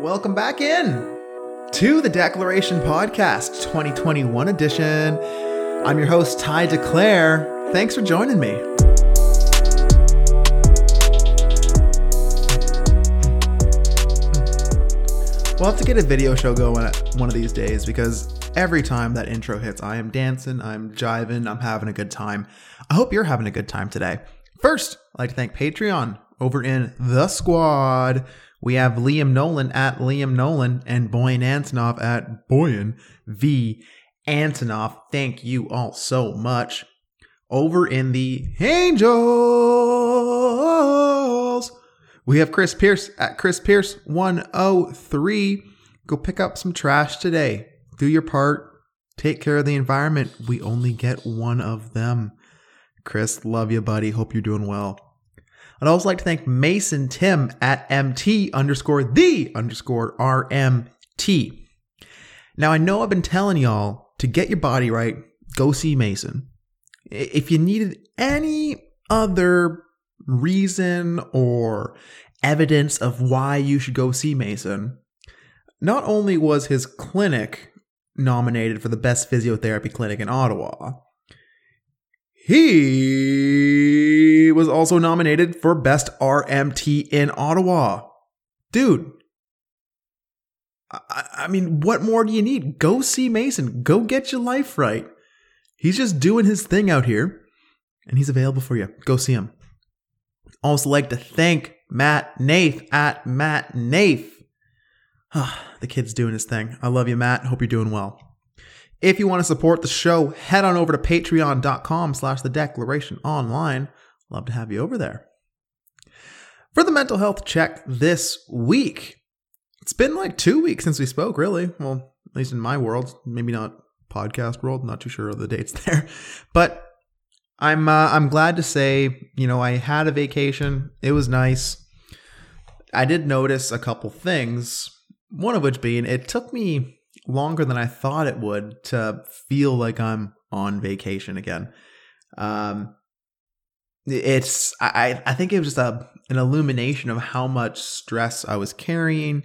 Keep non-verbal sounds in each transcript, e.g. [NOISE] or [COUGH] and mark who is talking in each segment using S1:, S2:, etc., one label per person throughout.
S1: Welcome back in to the Declaration Podcast 2021 edition. I'm your host, Ty DeClaire. Thanks for joining me. We'll have to get a video show going one of these days because every time that intro hits, I am dancing, I'm jiving, I'm having a good time. I hope you're having a good time today. First, I'd like to thank Patreon over in the squad. We have Liam Nolan at Liam Nolan and Boyan Antonov at Boyan V. Antonov. Thank you all so much. Over in the Angels, we have Chris Pierce at Chris Pierce 103. Go pick up some trash today. Do your part. Take care of the environment. We only get one of them. Chris, love you, buddy. Hope you're doing well. I'd also like to thank Mason Tim at MT underscore the underscore RMT. Now, I know I've been telling y'all to get your body right, go see Mason. If you needed any other reason or evidence of why you should go see Mason, not only was his clinic nominated for the best physiotherapy clinic in Ottawa, he was also nominated for Best RMT in Ottawa. Dude, I, I, mean, what more do you need? Go see Mason. Go get your life right. He's just doing his thing out here, and he's available for you. Go see him. Also, like to thank Matt Nath at Matt Nath. [SIGHS] the kid's doing his thing. I love you, Matt. Hope you're doing well. If you want to support the show, head on over to patreon.com slash the declaration online. Love to have you over there. For the mental health check this week, it's been like two weeks since we spoke, really. Well, at least in my world, maybe not podcast world. Not too sure of the dates [LAUGHS] there, but I'm uh, I'm glad to say, you know, I had a vacation. It was nice. I did notice a couple things. One of which being, it took me longer than I thought it would to feel like I'm on vacation again. Um, it's I I think it was just a an illumination of how much stress I was carrying,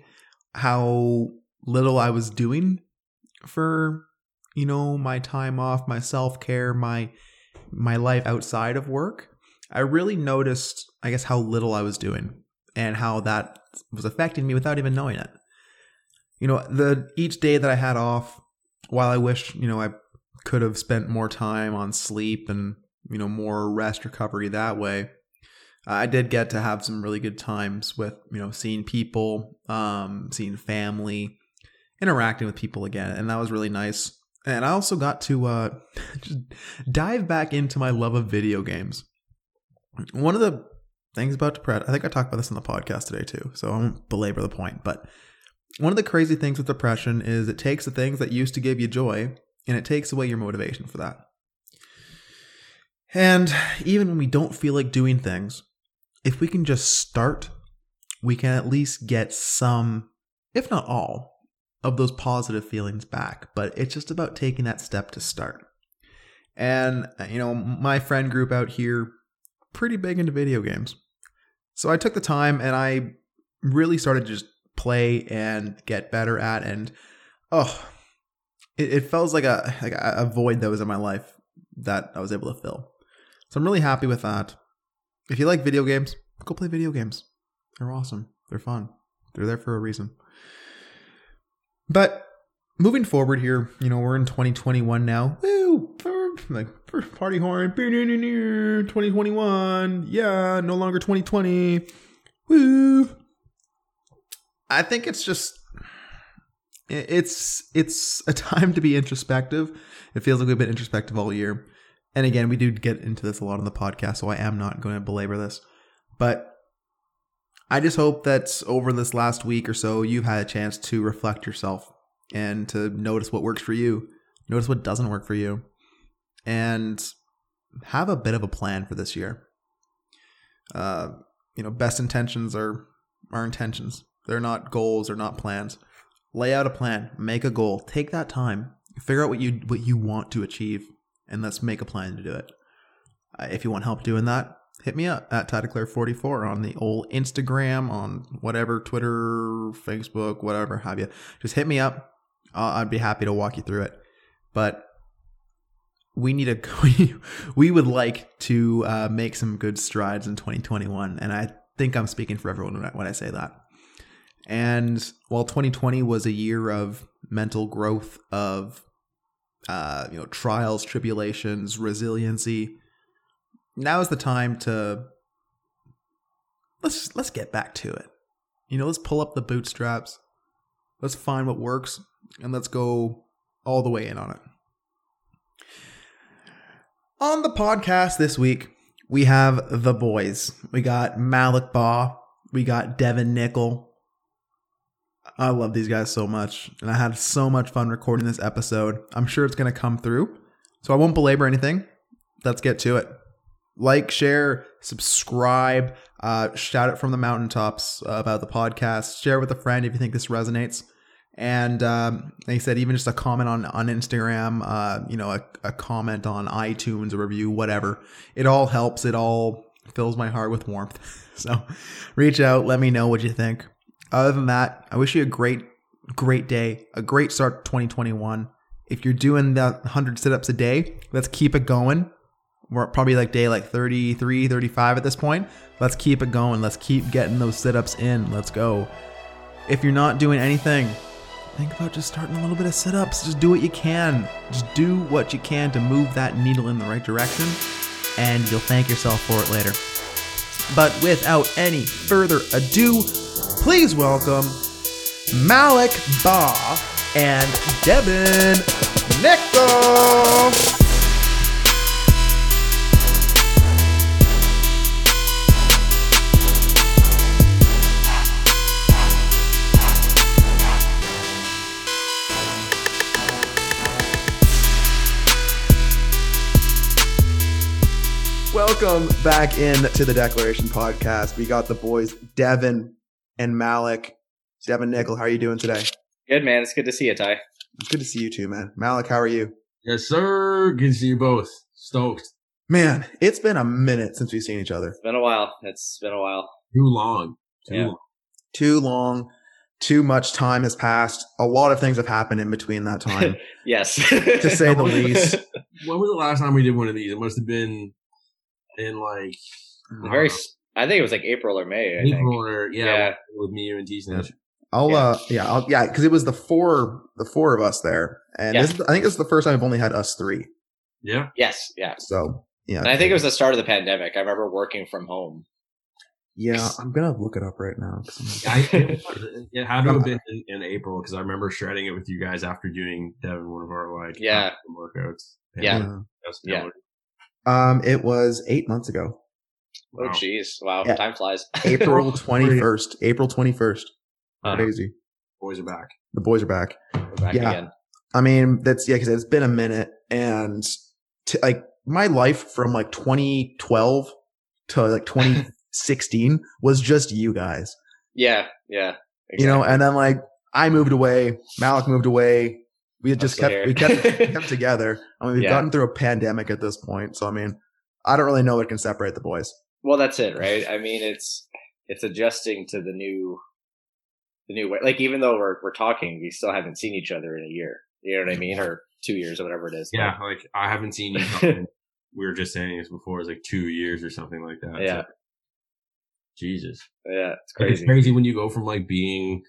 S1: how little I was doing for you know my time off, my self care, my my life outside of work. I really noticed, I guess, how little I was doing and how that was affecting me without even knowing it you know, the each day that I had off, while I wish, you know, I could have spent more time on sleep and, you know, more rest recovery that way. I did get to have some really good times with, you know, seeing people, um, seeing family, interacting with people again, and that was really nice. And I also got to uh, [LAUGHS] just dive back into my love of video games. One of the things about depression, I think I talked about this on the podcast today too, so I won't belabor the point, but one of the crazy things with depression is it takes the things that used to give you joy and it takes away your motivation for that. And even when we don't feel like doing things, if we can just start, we can at least get some, if not all, of those positive feelings back. But it's just about taking that step to start. And, uh, you know, my friend group out here, pretty big into video games. So I took the time and I really started just play and get better at. And oh, it, it felt like a like a void that was in my life that I was able to fill. So I'm really happy with that. If you like video games, go play video games. They're awesome. They're fun. They're there for a reason. But moving forward here, you know, we're in 2021 now. Woo! Like party horn. 2021. Yeah, no longer 2020. Woo! I think it's just it's it's a time to be introspective. It feels like we've been introspective all year. And again, we do get into this a lot on the podcast, so I am not going to belabor this. But I just hope that over this last week or so, you've had a chance to reflect yourself and to notice what works for you, notice what doesn't work for you, and have a bit of a plan for this year. Uh, you know, best intentions are our intentions. They're not goals, they're not plans. Lay out a plan, make a goal, take that time, figure out what you what you want to achieve, and let's make a plan to do it. Uh, if you want help doing that, hit me up at Titleclaire44 on the old Instagram, on whatever, Twitter, Facebook, whatever have you. Just hit me up. Uh, I'd be happy to walk you through it. But we need a [LAUGHS] we would like to uh, make some good strides in 2021, and I think I'm speaking for everyone when I, when I say that. And while 2020 was a year of mental growth, of uh, you know trials, tribulations, resiliency, now is the time to let's let's get back to it. You know, let's pull up the bootstraps. Let's find what works and let's go all the way in on it. On the podcast this week, we have the boys. We got Malick Ba, we got Devon Nickel. I love these guys so much, and I had so much fun recording this episode. I'm sure it's going to come through, so I won't belabor anything. Let's get to it like, share, subscribe, uh, shout it from the mountaintops uh, about the podcast. Share with a friend if you think this resonates. And um, like I said, even just a comment on on Instagram, uh, you know, a, a comment on iTunes, a review, whatever. It all helps. It all fills my heart with warmth. [LAUGHS] so reach out, let me know what you think. Other than that, I wish you a great, great day, a great start to 2021. If you're doing the 100 sit ups a day, let's keep it going. We're probably like day like 33, 35 at this point. Let's keep it going. Let's keep getting those sit ups in. Let's go. If you're not doing anything, think about just starting a little bit of sit ups. Just do what you can. Just do what you can to move that needle in the right direction, and you'll thank yourself for it later. But without any further ado, please welcome Malick Ba and Devon Nickel. Welcome back in to the Declaration Podcast. We got the boys Devon and Malick. Devon Nickel, how are you doing today?
S2: Good man. It's good to see you, Ty.
S1: It's Good to see you too, man. Malick, how are you?
S3: Yes, sir. Good to see you both. Stoked.
S1: Man, it's been a minute since we've seen each other.
S2: It's been a while. It's been a while.
S3: Too long. Too
S2: Yeah.
S3: long.
S1: Too long. Too much time has passed. A lot of things have happened in between that [LAUGHS] time.
S2: Yes.
S1: to say the least. [LAUGHS]
S3: When was the last time we did one of these? It must have been in like
S2: The very. S- I think it was like April or May. I
S3: April
S2: think.
S3: or yeah,
S2: Yeah.
S3: with me you and T Snitch.
S1: I'll
S2: Yeah.
S1: uh yeah, I'll, yeah, because it was the four the four of us there. And
S2: Yeah.
S1: this I think this is the first time I've only had us three.
S3: Yeah.
S2: Yes. Yeah.
S1: So yeah.
S2: And I think it was the start of the pandemic. I remember working from home.
S1: Yeah, I'm gonna look it up right now. 'cause I'm-
S3: I, it, it had to have been in, in April because I remember shredding it with you guys after doing Devon one of our like
S2: Yeah.
S3: workouts.
S2: Yeah.
S3: That's
S2: Yeah.
S1: Um, it was eight months ago,
S2: Oh,
S3: Wow.
S2: jeez. Wow.
S1: Yeah.
S2: Time flies. [LAUGHS]
S1: April twenty first. April twenty first.
S3: Uh,
S1: Crazy.
S3: boys are back.
S1: The boys are back.
S2: Back
S1: Yeah.
S2: again.
S1: I mean, that's yeah, because it's been a minute, and t- like my life from like 2012 to like 2016 [LAUGHS] was just you guys,
S2: Yeah. Yeah.
S1: you know. And then like I moved away, Malick moved away. We had just kept
S2: here.
S1: we kept kept [LAUGHS] together. I mean, we've
S2: Yeah.
S1: gotten through a pandemic at this point, so I mean, I don't really know what can separate the boys.
S2: Well, that's it, right? I mean, it's it's adjusting to the new the new way. Like even though we're we're talking, we still haven't seen each other in a year. You know what I mean? Or two years or whatever it is.
S3: Yeah, like I haven't seen you. [LAUGHS] we were just saying this before. It's like two years or something like that.
S2: Yeah.
S3: Jesus.
S2: Yeah, it's
S3: Like,
S2: crazy.
S3: It's crazy when you go from like being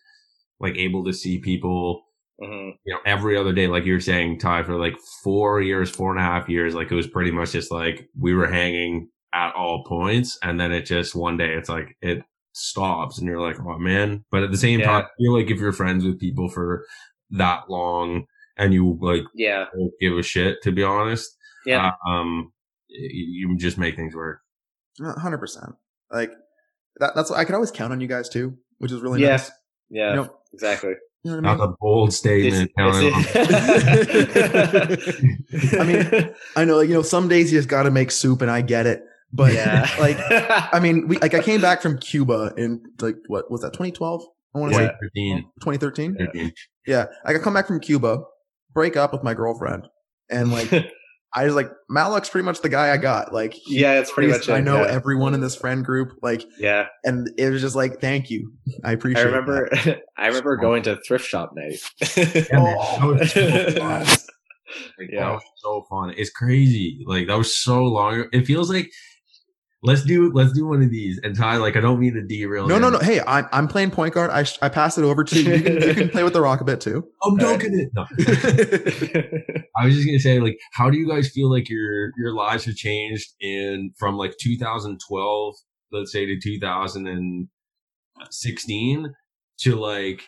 S3: like able to see people,
S2: hmm
S3: you know, every other day, like you were saying, Ty, for like four years, four and a half years, like it was pretty much just like we were hanging at all points. And then it just one day it's like it stops and you're like, oh man. But at the same
S2: Yeah.
S3: time, I feel like if you're friends with people for that long and you like
S2: Yeah,
S3: don't give a shit, to be honest,
S2: yeah,
S3: uh, um, you, you just make things work.
S1: hundred percent. Like that, that's I can always count on you guys too, which is really
S2: Yeah.
S1: nice.
S2: yeah,
S1: You know,
S2: exactly.
S1: you know what I mean?
S3: Not a bold statement.
S2: It's-
S3: Helen. [LAUGHS] [LAUGHS]
S1: I mean, I know, like you know, some days you just got to make soup, and I get it. But
S2: yeah, [LAUGHS]
S1: like, I mean, we like I came back from Cuba in like what was that 2012? I want to
S2: Yeah.
S1: say
S3: 2013.
S1: 2013.
S2: Yeah.
S1: Yeah, like I come back from Cuba, break up with my girlfriend, and like [LAUGHS] I was like, Malick's pretty much the guy I got. Like, he-
S2: Yeah, it's pretty much.
S1: I
S2: it,
S1: know
S2: yeah.
S1: everyone in this friend group. Like,
S2: Yeah,
S1: and it was just like, thank you. I appreciate.
S2: I
S1: appreciate.
S2: remember. [LAUGHS] I remember going to thrift shop night.
S3: Yeah, that was so fun. Like,
S2: Yeah.
S3: That was so fun. It's crazy. Like that was so long. It feels like let's do let's do one of these. And Ty, like I don't mean to derail.
S1: No,
S3: you.
S1: no, no. Hey, I'm I'm playing point guard. I sh- I pass it over to you. You can, you can [LAUGHS] play with the rock a bit too.
S3: I'm dunking it. No. I was just gonna say, like, how do you guys feel like your your lives have changed in from like 2012, let's say, to 2016, to like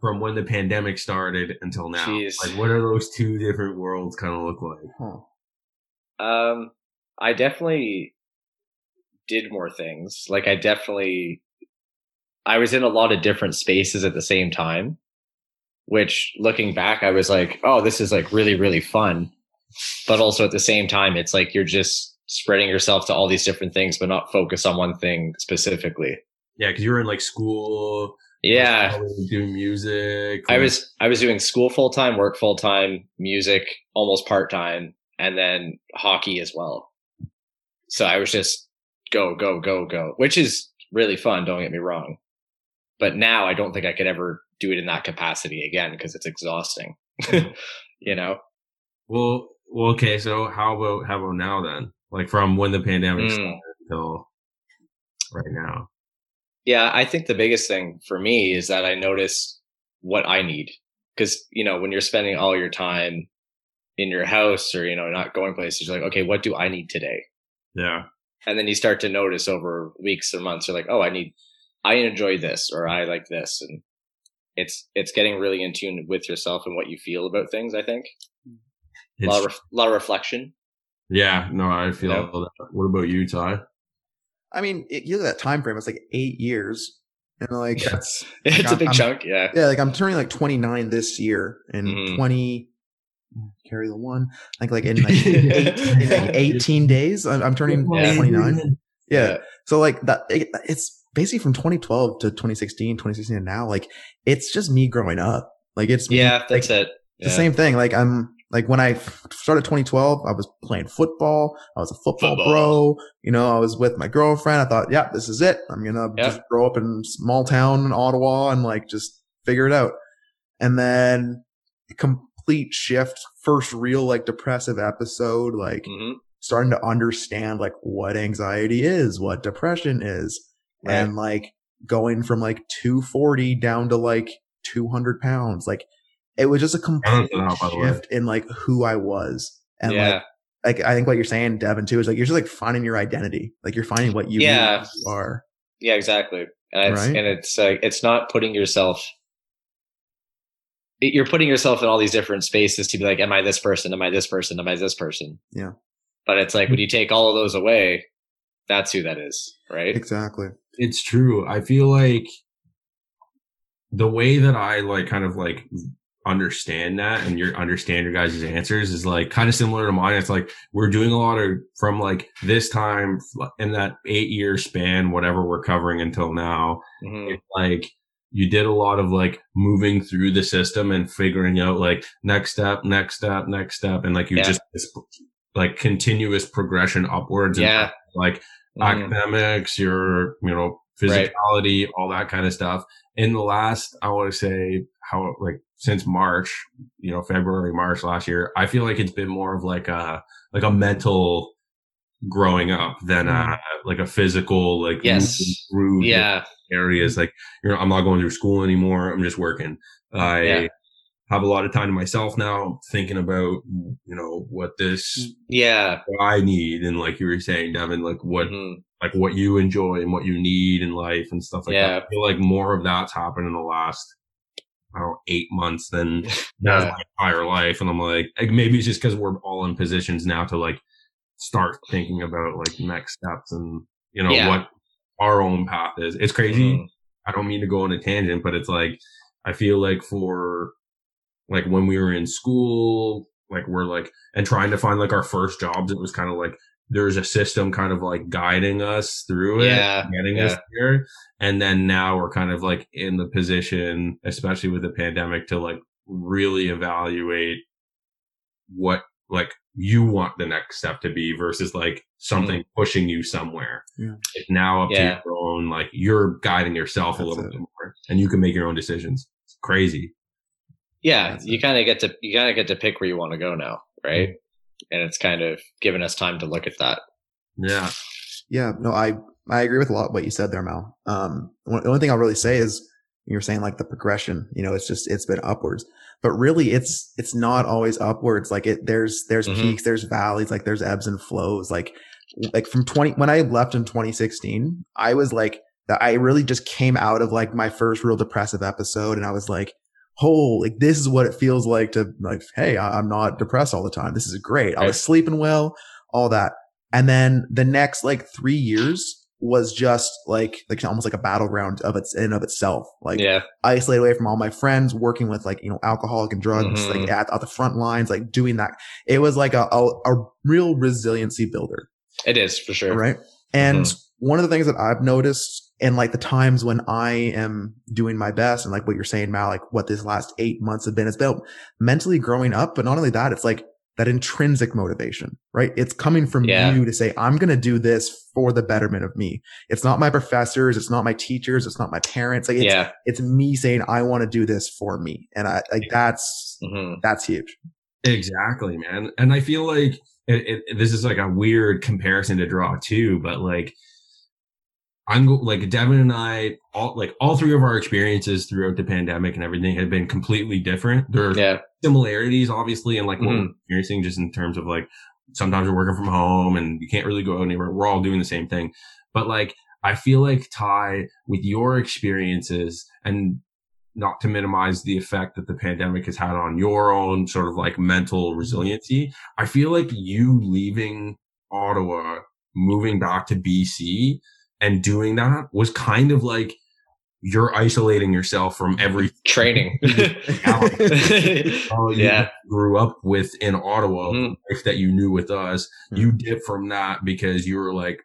S3: from when the pandemic started until now?
S2: Jeez.
S3: Like, what are those two different worlds kind of look like?
S1: Huh.
S2: Um, I definitely did more things. Like I definitely, I was in a lot of different spaces at the same time, which looking back, I was like, oh, this is like really, really fun. But also at the same time, it's like you're just spreading yourself to all these different things, but not focus on one thing specifically.
S3: Yeah, because you were in like school.
S2: Yeah.
S3: doing music.
S2: I was I was doing school full time, work full time, music almost part time, and then hockey as well. So I was just go go go go, which is really fun. Don't get me wrong, but now I don't think I could ever do it in that capacity again because it's exhausting. [LAUGHS] you know?
S3: Well, well, okay. So how about how about now then? Like from when the pandemic
S2: Mm.
S3: started until right now.
S2: Yeah, I think the biggest thing for me is that I notice what I need. Cause, you know, when you're spending all your time in your house or, you know, not going places, you're like, okay, what do I need today?
S3: Yeah.
S2: And then you start to notice over weeks or months, you're like, oh, I need, I enjoy this or I like this. And it's, it's getting really in tune with yourself and what you feel about things, I think. A lot of,
S3: It's,
S2: ref- lot of reflection.
S3: yeah. No, I feel
S2: Yeah.
S3: that. What about you, Ty?
S1: I mean, it, you look at that time frame. It's like eight years, and like that's [LAUGHS]
S2: It's a
S1: I'm-
S2: big
S1: I'm-
S2: chunk. Yeah.
S1: yeah. Like I'm turning like 29 this year, and
S2: Mhm.
S1: 20 carry the one. Like like in [LAUGHS] like, eight, in like 18 days, I'm, I'm turning
S2: Yeah.
S1: 29. Yeah. So like that, it, it's basically from 2012 to 2016, 2016 and now. Like it's just me growing up. Like it's me,
S2: Yeah. That's
S1: like,
S2: it.
S1: It's the same thing. Like I'm like when I started 2012, I was playing football. I was a football,
S2: Football.
S1: bro. You know, I was with my girlfriend. I thought, yeah, this is it. I'm gonna
S2: Yeah.
S1: just grow up in small town in Ottawa and like just figure it out. And then a complete shift. First real like depressive episode. Like
S2: Mhm.
S1: starting to understand like what anxiety is, what depression is,
S2: Right.
S1: and like going from like 240 down to like 200 pounds. Like it was just a complete
S3: that out, by the way.
S1: shift in like who I was. And
S2: yeah.
S1: like, like I think what you're saying, Devon, too, is like you're just like finding your identity. Like you're finding what you
S2: Yeah.
S1: are.
S2: Yeah, exactly. And it's,
S1: Right?
S2: and it's like, it's not putting yourself, you're putting yourself in all these different spaces to be like, am I this person? Am I this person? Am I this person?
S1: Yeah.
S2: But it's like when you take all of those away, that's who that is, right?
S1: Exactly.
S3: It's true. I feel like the way that I like kind of like understand that and your understand your guys' answers is like kind of similar to mine. It's like we're doing a lot of from like this time in that eight year span, whatever we're covering until now.
S2: Mhm.
S3: It's like you did a lot of like moving through the system and figuring out like next step, next step, next step, and like you
S2: Yeah.
S3: just this, like continuous progression upwards. and,
S2: Yeah.
S3: like
S2: Mhm.
S3: academics, your, you know,
S2: Right.
S3: physicality, all that kind of stuff. In the last, I want to say how, like, since March, you know, February, March last year, I feel like it's been more of like a, like a mental growing up than a, like a physical, like.
S2: Yes.
S3: through
S2: Yeah.
S3: Areas. Like, you know, I'm not going through school anymore. I'm just working. I
S2: Yeah.
S3: have a lot of time to myself now thinking about, you know, what this,
S2: Yeah.
S3: what I need. And like you were saying, Devon, like what,
S2: Mhm.
S3: like what you enjoy and what you need in life and stuff like
S2: Yeah.
S3: that. I feel like more of that's happened in the last, I don't know, eight months than [LAUGHS]
S2: Yeah.
S3: my entire life. And I'm like, like, maybe it's just because we're all in positions now to like start thinking about like next steps and, you know,
S2: Yeah.
S3: what our own path is. It's crazy.
S2: Mhm.
S3: I don't mean to go on a tangent, but it's like, I feel like for like when we were in school, like we're like, and trying to find like our first jobs, it was kind of like, there's a system kind of like guiding us through it,
S2: Yeah,
S3: getting
S2: yeah.
S3: us there. And then now we're kind of like in the position, especially with the pandemic, to like really evaluate what like you want the next step to be versus like something pushing you somewhere.
S1: Yeah.
S3: It's now up
S2: Yeah.
S3: to your own, like you're guiding yourself a little
S1: it.
S3: bit more and you can make your own decisions. It's crazy.
S2: Yeah,
S1: That's
S2: you kind of get to you kind of get to pick where you want to go now, right? And it's kind of given us time to look at that.
S3: Yeah.
S1: Yeah, no, I I agree with a lot of what you said there, Mel. Um, one- the only thing I'll really say is you're saying like the progression. You know, it's just it's been upwards, but really it's it's not always upwards. Like it, there's there's
S2: Mhm.
S1: peaks, there's valleys, like there's ebbs and flows. Like like from 20 when I left in 2016, I was like that. I really just came out of like my first real depressive episode, and I was like. Oh, like this is what it feels like to like, hey, I- I'm not depressed all the time. This is great. I was sleeping well, all that. And then the next like three years was just like like almost like a battleground of its in of itself. Like
S2: yeah,
S1: isolated away from all my friends, working with like you know alcoholic and drugs,
S2: Mhm.
S1: like at, at the front lines, like doing that. It was like a a, a real resiliency builder,
S2: it is for sure.
S1: right? And
S2: Mhm.
S1: one of the things that I've noticed in like the times when I am doing my best, and like what you're saying, Mal, like what this last eight months have been, it's about mentally growing up. But not only that, it's like that intrinsic motivation, right? It's coming from
S2: Yeah.
S1: you to say, I'm going to do this for the betterment of me. It's not my professors. It's not my teachers. It's not my parents. Like it's,
S2: Yeah,
S1: it's me saying, I want to do this for me. And I like that's,
S2: hmm
S1: that's huge.
S3: Exactly, man. And I feel like it, it, this is like a weird comparison to draw too, but like I'm go- like Devon and I, all like all three of our experiences throughout the pandemic and everything have been completely different. There's
S2: yeah,
S3: similarities, obviously, and like what
S2: Mhm.
S3: we're experiencing, just in terms of like sometimes we're working from home and you can't really go anywhere. We're all doing the same thing, but like I feel like Ty, with your experiences and not to minimize the effect that the pandemic has had on your own sort of like mental resiliency, I feel like you leaving Ottawa, moving back to BC and doing that was kind of like you're isolating yourself from every [LAUGHS]
S2: training. [LAUGHS] [LAUGHS]
S3: Oh,
S2: Yeah.
S3: grew up with in Ottawa,
S2: Mhm.
S3: life that you knew with us.
S1: Mhm.
S3: You dip from that because you were like,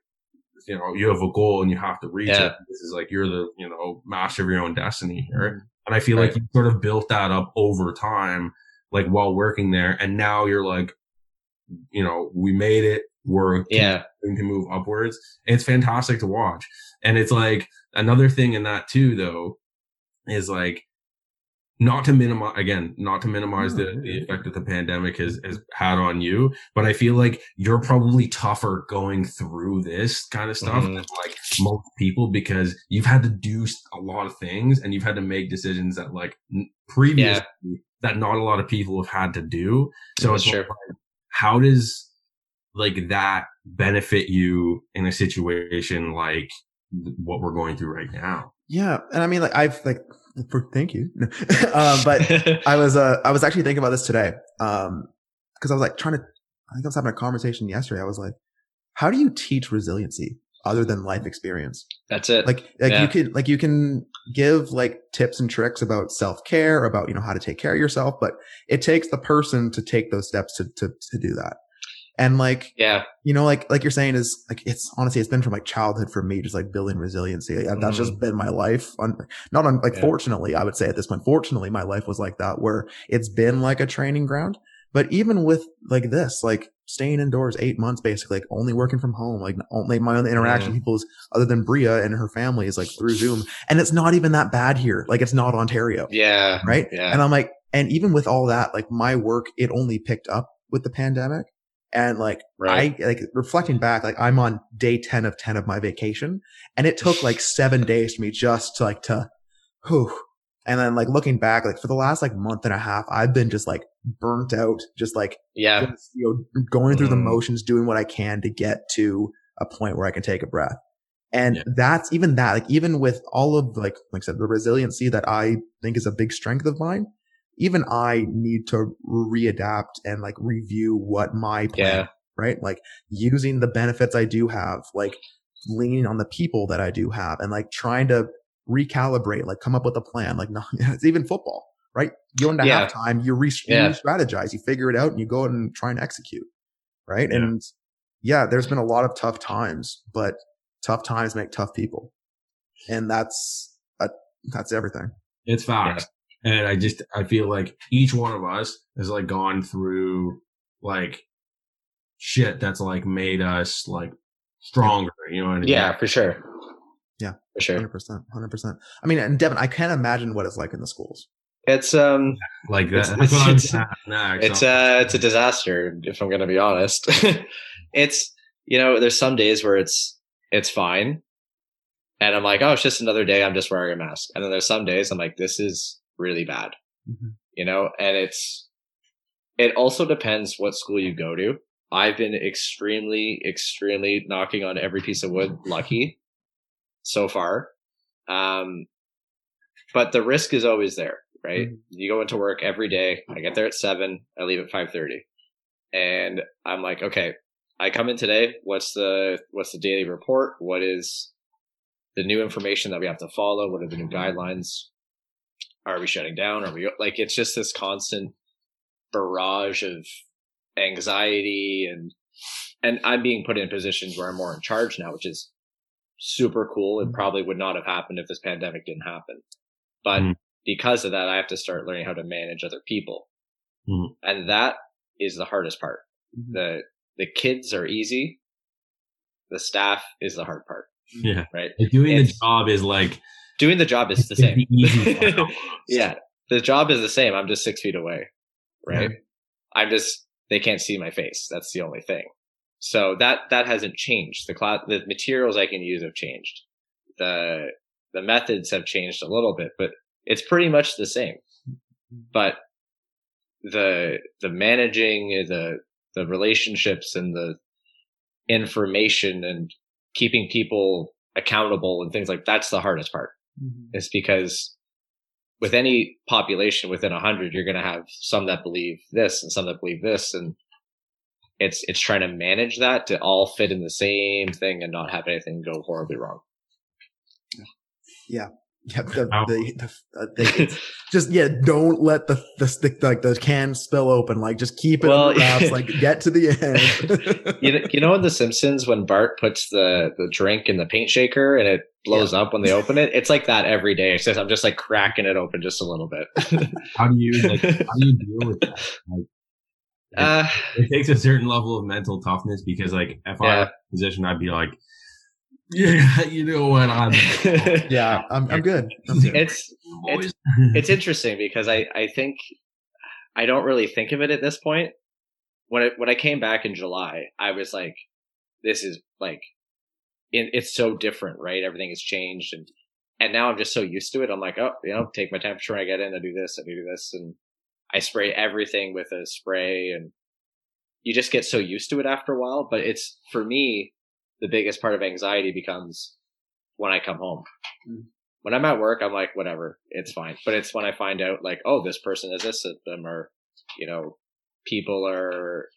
S3: you know, you have a goal and you have to reach
S2: Yeah.
S3: it. This is like you're the, you know, master of your own destiny here.
S1: Mm-hmm.
S3: And I feel like you sort of built that up over time, like while working there. And now you're like, you know, we made it. We're
S2: yeah,
S3: to move upwards. It's fantastic to watch. And it's like another thing in that too, though, is like not to minimize again, not to minimize
S1: No,
S3: the,
S1: yeah.
S3: the effect that the pandemic has, has had on you, but I feel like you're probably tougher going through this kind of stuff
S2: Mhm.
S3: than like most people because you've had to do a lot of things and you've had to make decisions that like n- previously that not a lot of people have had to do. So
S2: That's
S3: it's
S2: true.
S3: like, how does like that benefit you in a situation like what we're going through right now?
S1: Yeah. And I mean, like I've like, for, thank you. [LAUGHS] um, but [LAUGHS] I was uh I was actually thinking about this today. Um because I was like trying to I think I was having a conversation yesterday. I was like, how do you teach resiliency other than life experience?
S2: that's it.
S1: Like like
S2: Yeah.
S1: you can like you can give like tips and tricks about self-care, about you know how to take care of yourself, but it takes the person to take those steps to to to do that. And like
S2: yeah,
S1: you know, like like you're saying is like it's honestly it's been from like childhood for me, just like building resiliency. Like, That's just mm-hmm. been my life. On not on like
S2: Yeah.
S1: fortunately, I would say at this point, fortunately, my life was like that, where it's been like a training ground. But even with like this, like staying indoors eight months, basically, like only working from home, like only my only interaction with people is other than Bria and her family is like through Zoom, and it's not even that bad here. Like it's not Ontario
S2: yeah,
S1: right?
S2: Yeah.
S1: And I'm like, and even with all that, like my work, it only picked up with the pandemic. And like,
S2: right.
S1: I like reflecting back, like I'm on day 10 of 10 of my vacation and it took like seven days for me just to like to, whew. And then like looking back, like for the last like month and a half, I've been just like burnt out, just like,
S2: yeah,
S1: just, you know, going through the
S2: Mm.
S1: motions, doing what I can to get to a point where I can take a breath. And
S3: Yeah.
S1: that's even that, like even with all of like, like I said, the resiliency that I think is a big strength of mine, even I need to readapt and like review what my plan,
S2: Yeah.
S1: right? Like using the benefits I do have, like leaning on the people that I do have and like trying to recalibrate, like come up with a plan. Like, [LAUGHS] no, it's even football, right? You go into
S2: Yeah.
S1: halftime, you re
S2: Yeah.
S1: strategize, you figure it out and you go out and try and execute. Right.
S3: Yeah.
S1: And yeah, there's been a lot of tough times, but tough times make tough people. And that's, a, that's everything.
S3: It's facts. And I just, I feel like each one of us has like gone through like shit that's like made us like stronger. You know what I mean?
S2: Yeah, for sure.
S1: Yeah.
S2: for sure.
S1: Hundred percent, hundred percent. I mean, and Devin, I can't imagine what it's like in the schools.
S2: It's um,
S3: Like that.
S2: It's-
S3: That's what I
S2: it's-
S3: saying [LAUGHS]
S2: it's uh, it's a disaster if I'm gonna be honest. [LAUGHS] it's you know, there's some days where it's it's fine, and I'm like, oh, it's just another day. I'm just wearing a mask, and then there's some days I'm like, this is really bad.
S1: Mhm.
S2: You know, and it's it also depends what school you go to. I've been extremely, extremely knocking on every piece of wood, lucky so far. Um, but the risk is always there, right?
S1: Mhm.
S2: You go into work every day. I get there at seven. I leave at five thirty, and I'm like, okay, I come in today. What's the what's the daily report? What is the new information that we have to follow? What are the new guidelines? Are we shutting down? Are we like? It's just this constant barrage of anxiety and and I'm being put in positions where I'm more in charge now, which is super cool and probably would not have happened if this pandemic didn't happen. But
S3: Mm.
S2: because of that, I have to start learning how to manage other people.
S3: Mm.
S2: And that is the hardest part.
S1: Mhm.
S2: The the kids are easy. The staff is the hard part,
S3: yeah.
S2: right?
S3: Like doing the job is like
S2: Doing the job is the same.
S3: easy part [LAUGHS]
S2: yeah. The job is the same. I'm just six feet away. Right. I'm just, they can't see my face. That's the only thing. So that, that hasn't changed. The class, the materials I can use have changed. The, the methods have changed a little bit, but it's pretty much the same. But the, the managing, the, the relationships and the information and keeping people accountable and things like that's the hardest part
S1: Mhm.
S2: is because with any population within a hundred, you're going to have some that believe this and some that believe this. And it's, it's trying to manage that to all fit in the same thing and not have anything go horribly wrong.
S1: Yeah, the,
S2: Oh.
S1: the, the, uh, the [LAUGHS] just yeah, don't let the the stick like the can spill open. Like just keep it
S2: Well,
S1: in wraps. [LAUGHS] Like get to the end. [LAUGHS]
S2: you know, you know in The Simpsons when Bart puts the, the drink in the paint shaker and it blows up when they open it? It's like that every day. It's just, I'm just like cracking it open just a little bit.
S3: How do you like how do you deal with that? Like
S2: uh,
S3: it takes a certain level of mental toughness because like if I
S2: Yeah.
S3: were in a position I'd be like yeah, you know what I'm [LAUGHS]
S1: yeah, I'm I'm good. I'm good.
S2: it's,
S3: boys.
S2: it's interesting because I, I think I don't really think of it at this point. When it, when I came back in July, I was like, this is like, it, it's so different, right? Everything has changed. And, and now I'm just so used to it. I'm like, oh, you know, take my temperature when I get in, I do this, I do this. And I spray everything with a spray and you just get so used to it after a while. But it's for me, the biggest part of anxiety becomes when I come home when I'm at work, I'm like, whatever, it's fine. But it's when I find out, like, oh, this person has this at them, or, you know, people are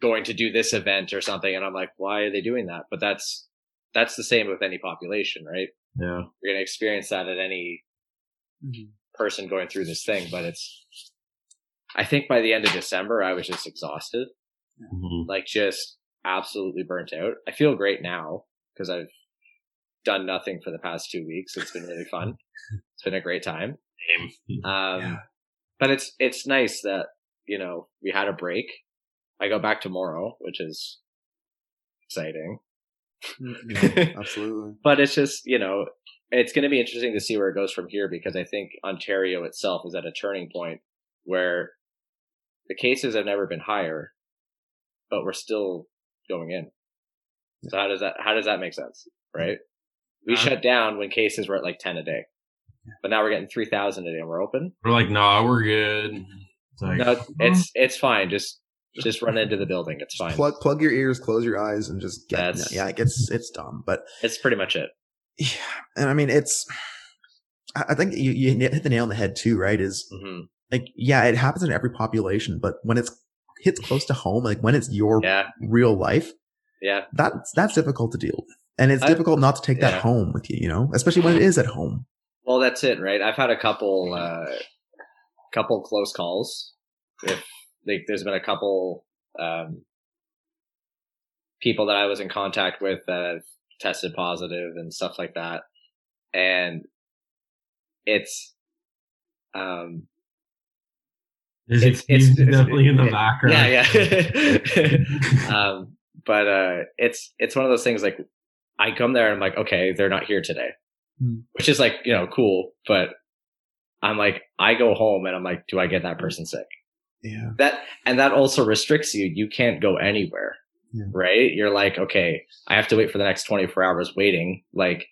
S2: going to do this event or something. And I'm like, why are they doing that? But that's, that's the same with any population, right?
S3: yeah.
S2: You're going to experience that at any
S1: Mhm.
S2: person going through this thing. But it's, I think by the end of December, I was just exhausted,
S3: Mhm.
S2: like just absolutely burnt out. I feel great now because I've done nothing for the past two weeks. It's been really fun. [LAUGHS] It's been a great time. [LAUGHS] Um,
S1: Yeah.
S2: but it's, it's nice that, you know, we had a break. I go back tomorrow, which is exciting,
S1: Yeah, [LAUGHS] absolutely.
S2: but it's just, you know, it's going to be interesting to see where it goes from here because I think Ontario itself is at a turning point where the cases have never been higher, but we're still going in. So how does that, how does that make sense? Right? We
S3: Uh,
S2: shut down when cases were at like 10 a day, but now we're getting 3,000 a day and we're open.
S3: We're like, nah, we're good. It's like
S2: No, it's it's fine. Just just run into the building. It's fine.
S1: Plug plug your ears, close your eyes, and just get.
S2: That's-
S1: yeah, it gets it's dumb, but
S2: It's pretty much it.
S1: yeah, and I mean it's. I I think you, you hit the nail on the head too, right? Is
S2: hmm
S1: like yeah, it happens in every population, but when it's hits close to home, like when it's your
S2: Yeah,
S1: real life,
S2: yeah,
S1: that's that's difficult to deal with, and it's
S2: I-
S1: difficult not to take
S2: yeah.
S1: that home with you, you know, especially when it is at home.
S2: Well, that's it, right? I've had a couple, uh, couple close calls. If like, there's been a couple um, people that I was in contact with that have tested positive and stuff like that, and it's, um, It's,
S3: it,
S2: it's, it's-
S3: definitely in the
S2: it-
S3: background.
S2: Yeah, yeah. [LAUGHS] [LAUGHS] um, but uh, it's it's one of those things like I come there and I'm like, okay, they're not here today,
S1: Hmm.
S2: which is like you know cool, but I'm like, I go home and I'm like, do I get that person sick?
S1: Yeah.
S2: That and that also restricts you. You can't go anywhere,
S1: Yeah.
S2: right? You're like, okay, I have to wait for the next 24 hours waiting. Like,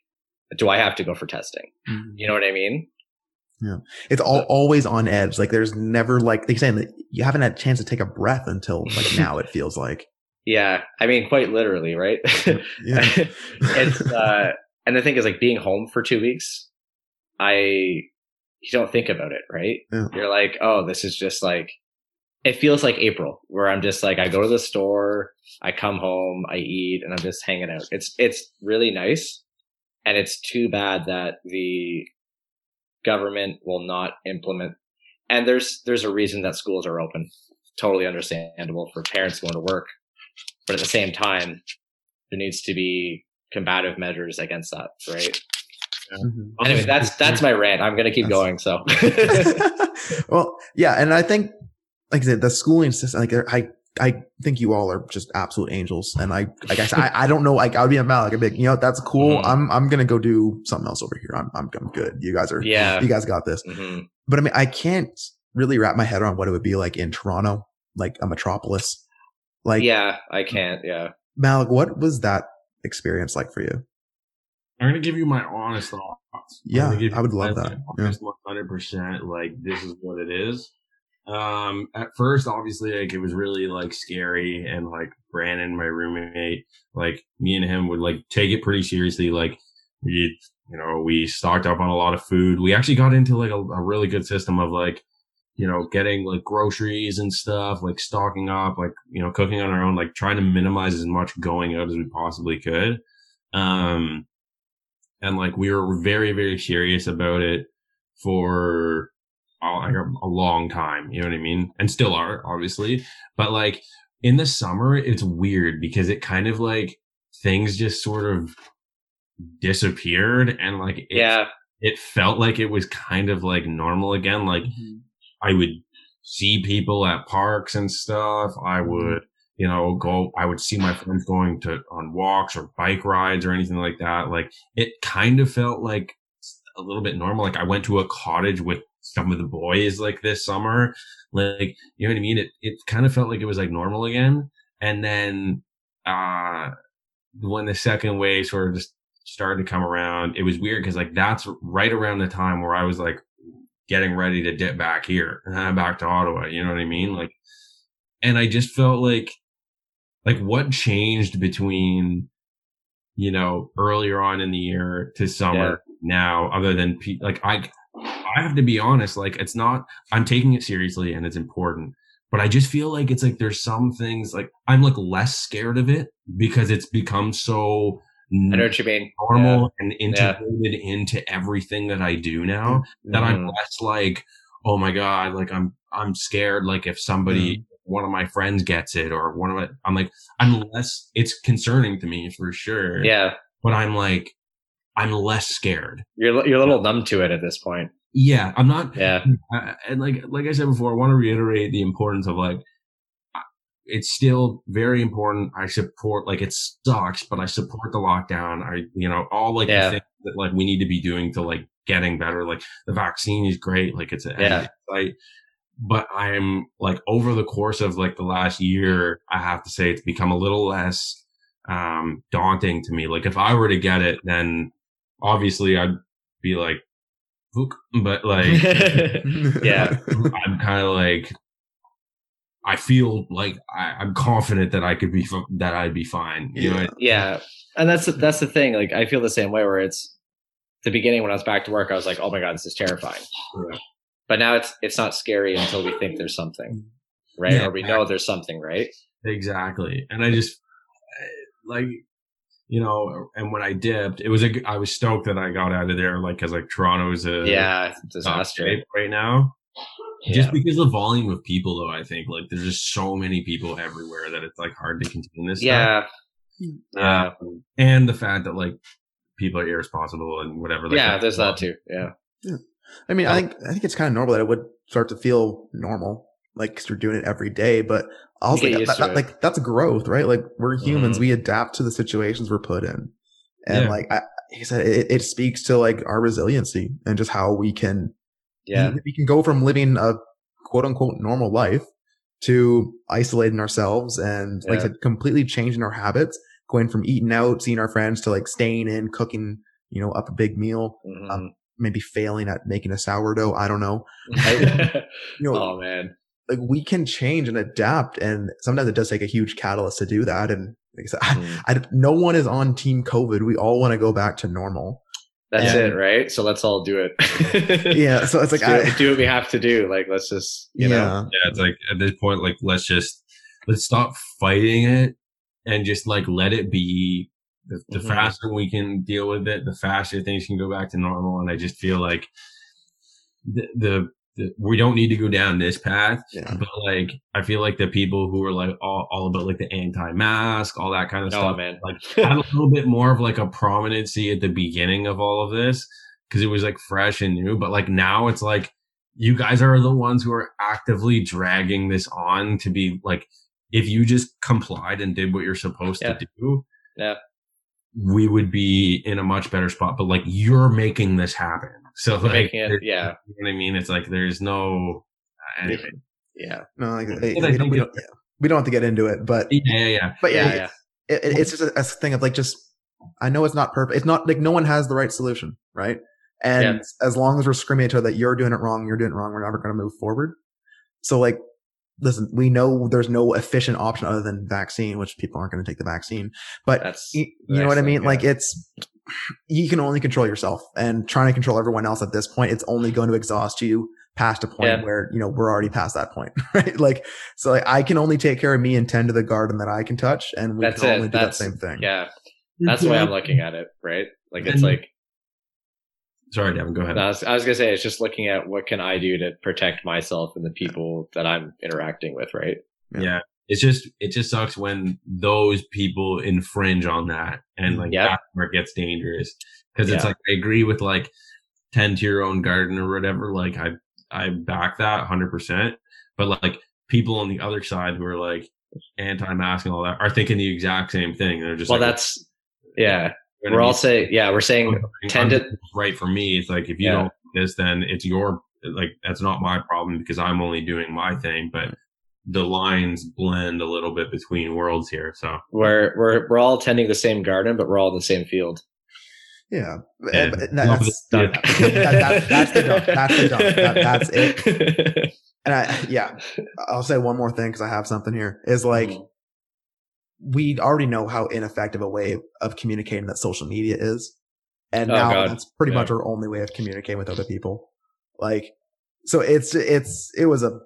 S2: do I have to go for testing? You know what I mean?
S1: It's all, always on edge. Like there's never like they saying that you haven't had a chance to take a breath until like [LAUGHS] now. It feels like.
S2: Yeah, I mean, quite literally, right?
S1: Yeah. [LAUGHS]
S2: it's uh, and the thing is, like being home for two weeks, I you don't think about it, right?
S1: Yeah.
S2: You're like, oh, this is just like it feels like April, where I'm just like, I go to the store, I come home, I eat, and I'm just hanging out. It's it's really nice, and it's too bad that the government will not implement. And there's there's a reason that schools are open. Totally understandable for parents going to work, but at the same time, there needs to be combative measures against that, right?
S1: Mhm.
S2: Anyway, that's that's my rant. I'm gonna keep
S1: That's-
S2: going. So [LAUGHS]
S1: well, yeah, and I think, like I said, the schooling system, like I, I think you all are just absolute angels, and I, I guess I, I don't know, like I would be a Like I'd be like, you know, that's cool.
S2: Mhm.
S1: I'm, I'm gonna go do something else over here. I'm, I'm, I'm good. You guys are,
S2: yeah,
S1: you guys got this.
S2: hmm
S1: But I mean, I can't really wrap my head around what it would be like in Toronto, like a metropolis. Like,
S2: yeah, I can't. Yeah,
S1: Malick, what was that experience like for you?
S3: I'm gonna give you my honest thoughts.
S1: Yeah,
S3: gonna give you
S1: I would love that.
S3: honest 100%. Like this is what it is. Um, at first, obviously, like it was really like scary, and like Brandon, my roommate, like me and him would like take it pretty seriously. Like we, you know, we stocked up on a lot of food. We actually got into like a, a really good system of like, you know, getting like groceries and stuff, like stocking up, like you know, cooking on our own, like trying to minimize as much going out as we possibly could. Um, and like we were very very serious about it for like a, a long time you know what i mean and still are obviously but like in the summer it's weird because it kind of like things just sort of disappeared and like it,
S2: yeah,
S3: it felt like it was kind of like normal again like mm-hmm. I would see people at parks and stuff. I mm-hmm. would, you know, go, I would see my friends going to on walks or bike rides or anything like that. Like it kind of felt like a little bit normal. Like I went to a cottage with some of the boys like this summer. Like, you know what I mean? It, it kind of felt like it was like normal again. And then, uh, when the second wave sort of just started to come around, it was weird because like that's right around the time where I was like getting ready to dip back here, uh, [LAUGHS] back to Ottawa. You know what I mean? Like, and I just felt like, like what changed between, you know, earlier on in the year to summer now, other than pe- like I, I have to be honest. Like, it's not. I'm taking it seriously and it's important, but I just feel like it's like there's some things like I'm like less scared of it because it's become so
S2: I know what you mean.
S3: normal and integrated into everything that I do now mm-hmm. that I'm less like, oh my god, like I'm I'm scared. Like if somebody, mm-hmm. one of my friends gets it, or one of my, I'm like, I'm less. It's concerning to me for sure.
S2: Yeah,
S3: but I'm like, I'm less scared.
S2: you're you're a little numb to it at this point.
S3: Yeah, I'm not.
S2: Yeah,
S3: I, and like like I said before, I want to reiterate the importance of like. It's still very important. I support like it sucks, but I support the lockdown. I you know all like
S2: Yeah.
S3: the things that like we need to be doing to like getting better. Like the vaccine is great. Like it's a
S2: Yeah.
S3: like, but I'm like over the course of like the last year, I have to say it's become a little less um daunting to me. Like if I were to get it, then obviously I'd be like, but like [LAUGHS]
S2: Yeah.
S3: I'm kind of like, I feel like I, I'm confident that I could be that I'd be fine. You know,
S1: Yeah.
S2: yeah, and that's that's the thing. Like I feel the same way. Where it's the beginning when I was back to work, I was like, oh my god, this is terrifying.
S3: Yeah.
S2: But now it's it's not scary until we think there's something, right?
S3: Yeah,
S2: or we know there's something, right?
S3: exactly. And I just like, you know, and when I dipped, it was a, I was stoked that I got out of there, like, cause like Toronto's a
S2: yeah, disaster.
S3: right now.
S2: Yeah.
S3: Just because the volume of people, though, I think like there's just so many people everywhere that it's like hard to contain this. stuff.
S2: yeah, yeah,
S3: Um, and the fact that like people are irresponsible and whatever. like,
S2: yeah. There's that too. Yeah,
S1: I mean, I think I think it's kind of normal that it would start to feel normal. Like because you're doing it every day. But also,
S2: get
S1: like, that- that- like that's growth, right? Like we're humans,
S2: Mhm.
S1: we adapt to the situations we're put in, and
S3: Yeah.
S1: like I, he said, it, it speaks to like our resiliency and just how we can
S2: Yeah.
S1: we, we can go from living a quote unquote normal life to isolating ourselves and like I said, completely changing our habits, going from eating out, seeing our friends to like staying in, cooking, you know, up a big meal,
S2: Mhm.
S1: um, maybe failing at making a sourdough. I don't know. [LAUGHS] You know,
S2: oh man.
S1: Like we can change and adapt. And sometimes it does take a huge catalyst to do that. And like I said, I,
S2: Mhm.
S1: I, no one is on team COVID. We all want to go back to normal.
S2: That's
S1: And-
S2: it, right? So let's all do it. [LAUGHS]
S1: Yeah. So it's like,
S2: Let's do,
S1: I,
S2: it- do what we have to do. Like, let's just, you
S1: yeah.
S2: know,
S3: Yeah, it's like at this point, like let's just let's stop fighting it and just like let it be. The, the
S2: Mhm.
S3: faster we can deal with it, the faster things can go back to normal. And I just feel like the, the, the we don't need to go down this path,
S1: Yeah.
S3: but like I feel like the people who are like all, all about like the anti-mask, all that kind of
S2: oh
S3: stuff,
S2: man.
S3: like had a little bit more of like a prominency at the beginning of all of this because it was like fresh and new. But like now it's like you guys are the ones who are actively dragging this on to be like, if you just complied and did what you're supposed
S2: Yeah.
S3: to do,
S2: Yeah.
S3: we would be in a much better spot. But like you're making this happen. So like,
S2: making it- yeah.
S3: you know what I mean? It's like there's no, uh, anyway.
S2: yeah.
S1: No, like,
S3: And
S1: we, we don't, we, don't, we don't have to get into it, but
S3: Yeah, yeah, yeah.
S1: but yeah,
S2: Yeah. Yeah.
S1: It, it- it's just a, a thing of like just I know it's not perfect. It's not like no one has the right solution, right? And as long as we're screaming at each other that you're doing it wrong, you're doing it wrong, we're never going to move forward. So like, listen, we know there's no efficient option other than vaccine, which people aren't going to take the vaccine. But
S2: That's
S1: you, you know what I mean?
S2: yeah.
S1: Like it's you can only control yourself, and trying to control everyone else at this point, it's only going to exhaust you past a point
S2: Yeah.
S1: where you know we're already past that point, [LAUGHS] right? Like so, like I can only take care of me and tend to the garden that I can touch, and we
S2: That's
S1: can
S2: it.
S1: only do that same thing.
S2: yeah. That's the way I'm looking at it, right? Like it's like
S3: Sorry, Devon, go ahead.
S2: I was, I was gonna say it's just looking at what can I do to protect myself and the people that I'm interacting with, right?
S1: Yeah.
S3: Yeah. It's just it just sucks when those people infringe on that and mm, like
S2: Yeah.
S3: that's where it gets dangerous. Cause it's
S2: Yeah.
S3: like I agree with like tend to your own garden or whatever. Like I I back that hundred percent. But like people on the other side who are like anti mask and all that are thinking the exact same thing. They're just
S2: well,
S3: like,
S2: that's yeah.
S3: you know
S2: We're all
S3: mean?
S2: saying yeah. We're saying tend to-
S3: right for me. It's like if you
S2: Yeah.
S3: don't do this, then it's your like that's not my problem because I'm only doing my thing. But the lines blend a little bit between worlds here. So
S2: we're we're we're all tending the same garden, but we're all in the same field.
S1: Yeah,
S3: Yeah.
S1: But
S3: Love
S1: that's,
S3: this.
S1: that- that- that's the dump. That's the dump. [LAUGHS] That- that's it. [LAUGHS] And I, yeah, I'll say one more thing because I have something here. Is like
S2: Mhm.
S1: we already know how ineffective a way of communicating that social media is, and
S2: Oh,
S1: now
S2: God.
S1: that's pretty
S2: Yeah.
S1: much our only way of communicating with other people. Like, so it's it's it was a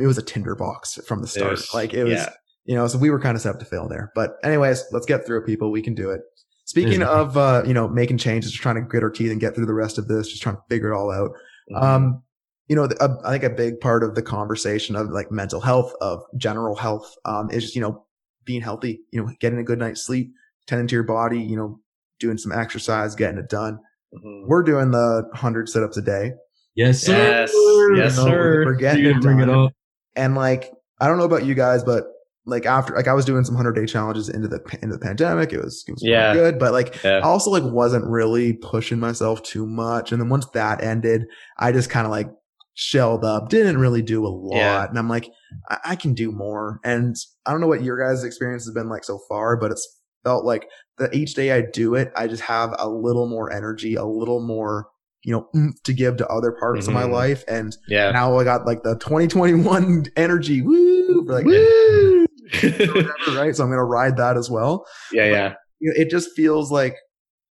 S1: it was a tinderbox from the start.
S2: was-
S1: like it was,
S2: yeah.
S1: you know, so we were kind of set up to fail there. But anyways, let's get through it, people. We can do it. Speaking of uh, you know, making changes, just trying to grit our teeth and get through the rest of this, just trying to figure it all out.
S2: Mhm.
S1: Um, you know, the- a- I think a big part of the conversation of like mental health, of general health, um, is just, you know, being healthy, you know, getting a good night's sleep, tending to your body, you know, doing some exercise, getting it done.
S2: Mhm.
S1: We're doing the hundred sit-ups a day.
S3: Yes, sir.
S2: Yes, yes, sir.
S1: We're getting
S3: You
S1: it
S3: bring it up.
S1: And like, I don't know about you guys, but like after, like I was doing some hundred day challenges into the, into the pandemic. It was, it was
S2: Yeah.
S1: good, but like
S2: Yeah.
S1: I also like wasn't really pushing myself too much. And then once that ended, I just kind of like shelled up, didn't really do a lot.
S2: Yeah.
S1: And I'm like, I-, I can do more. And I don't know what your guys' experience has been like so far, but it's felt like that each day I do it, I just have a little more energy, a little more, you know, oomph to give to other parts of my
S2: Mhm.
S1: life. And
S2: Yeah.
S1: now I got like the 2021 [LAUGHS] energy. Woo! Like,
S2: Woo!
S1: whatever, [LAUGHS] right? So I'm going to ride that as well
S2: yeah, yeah.
S1: you know, it just feels like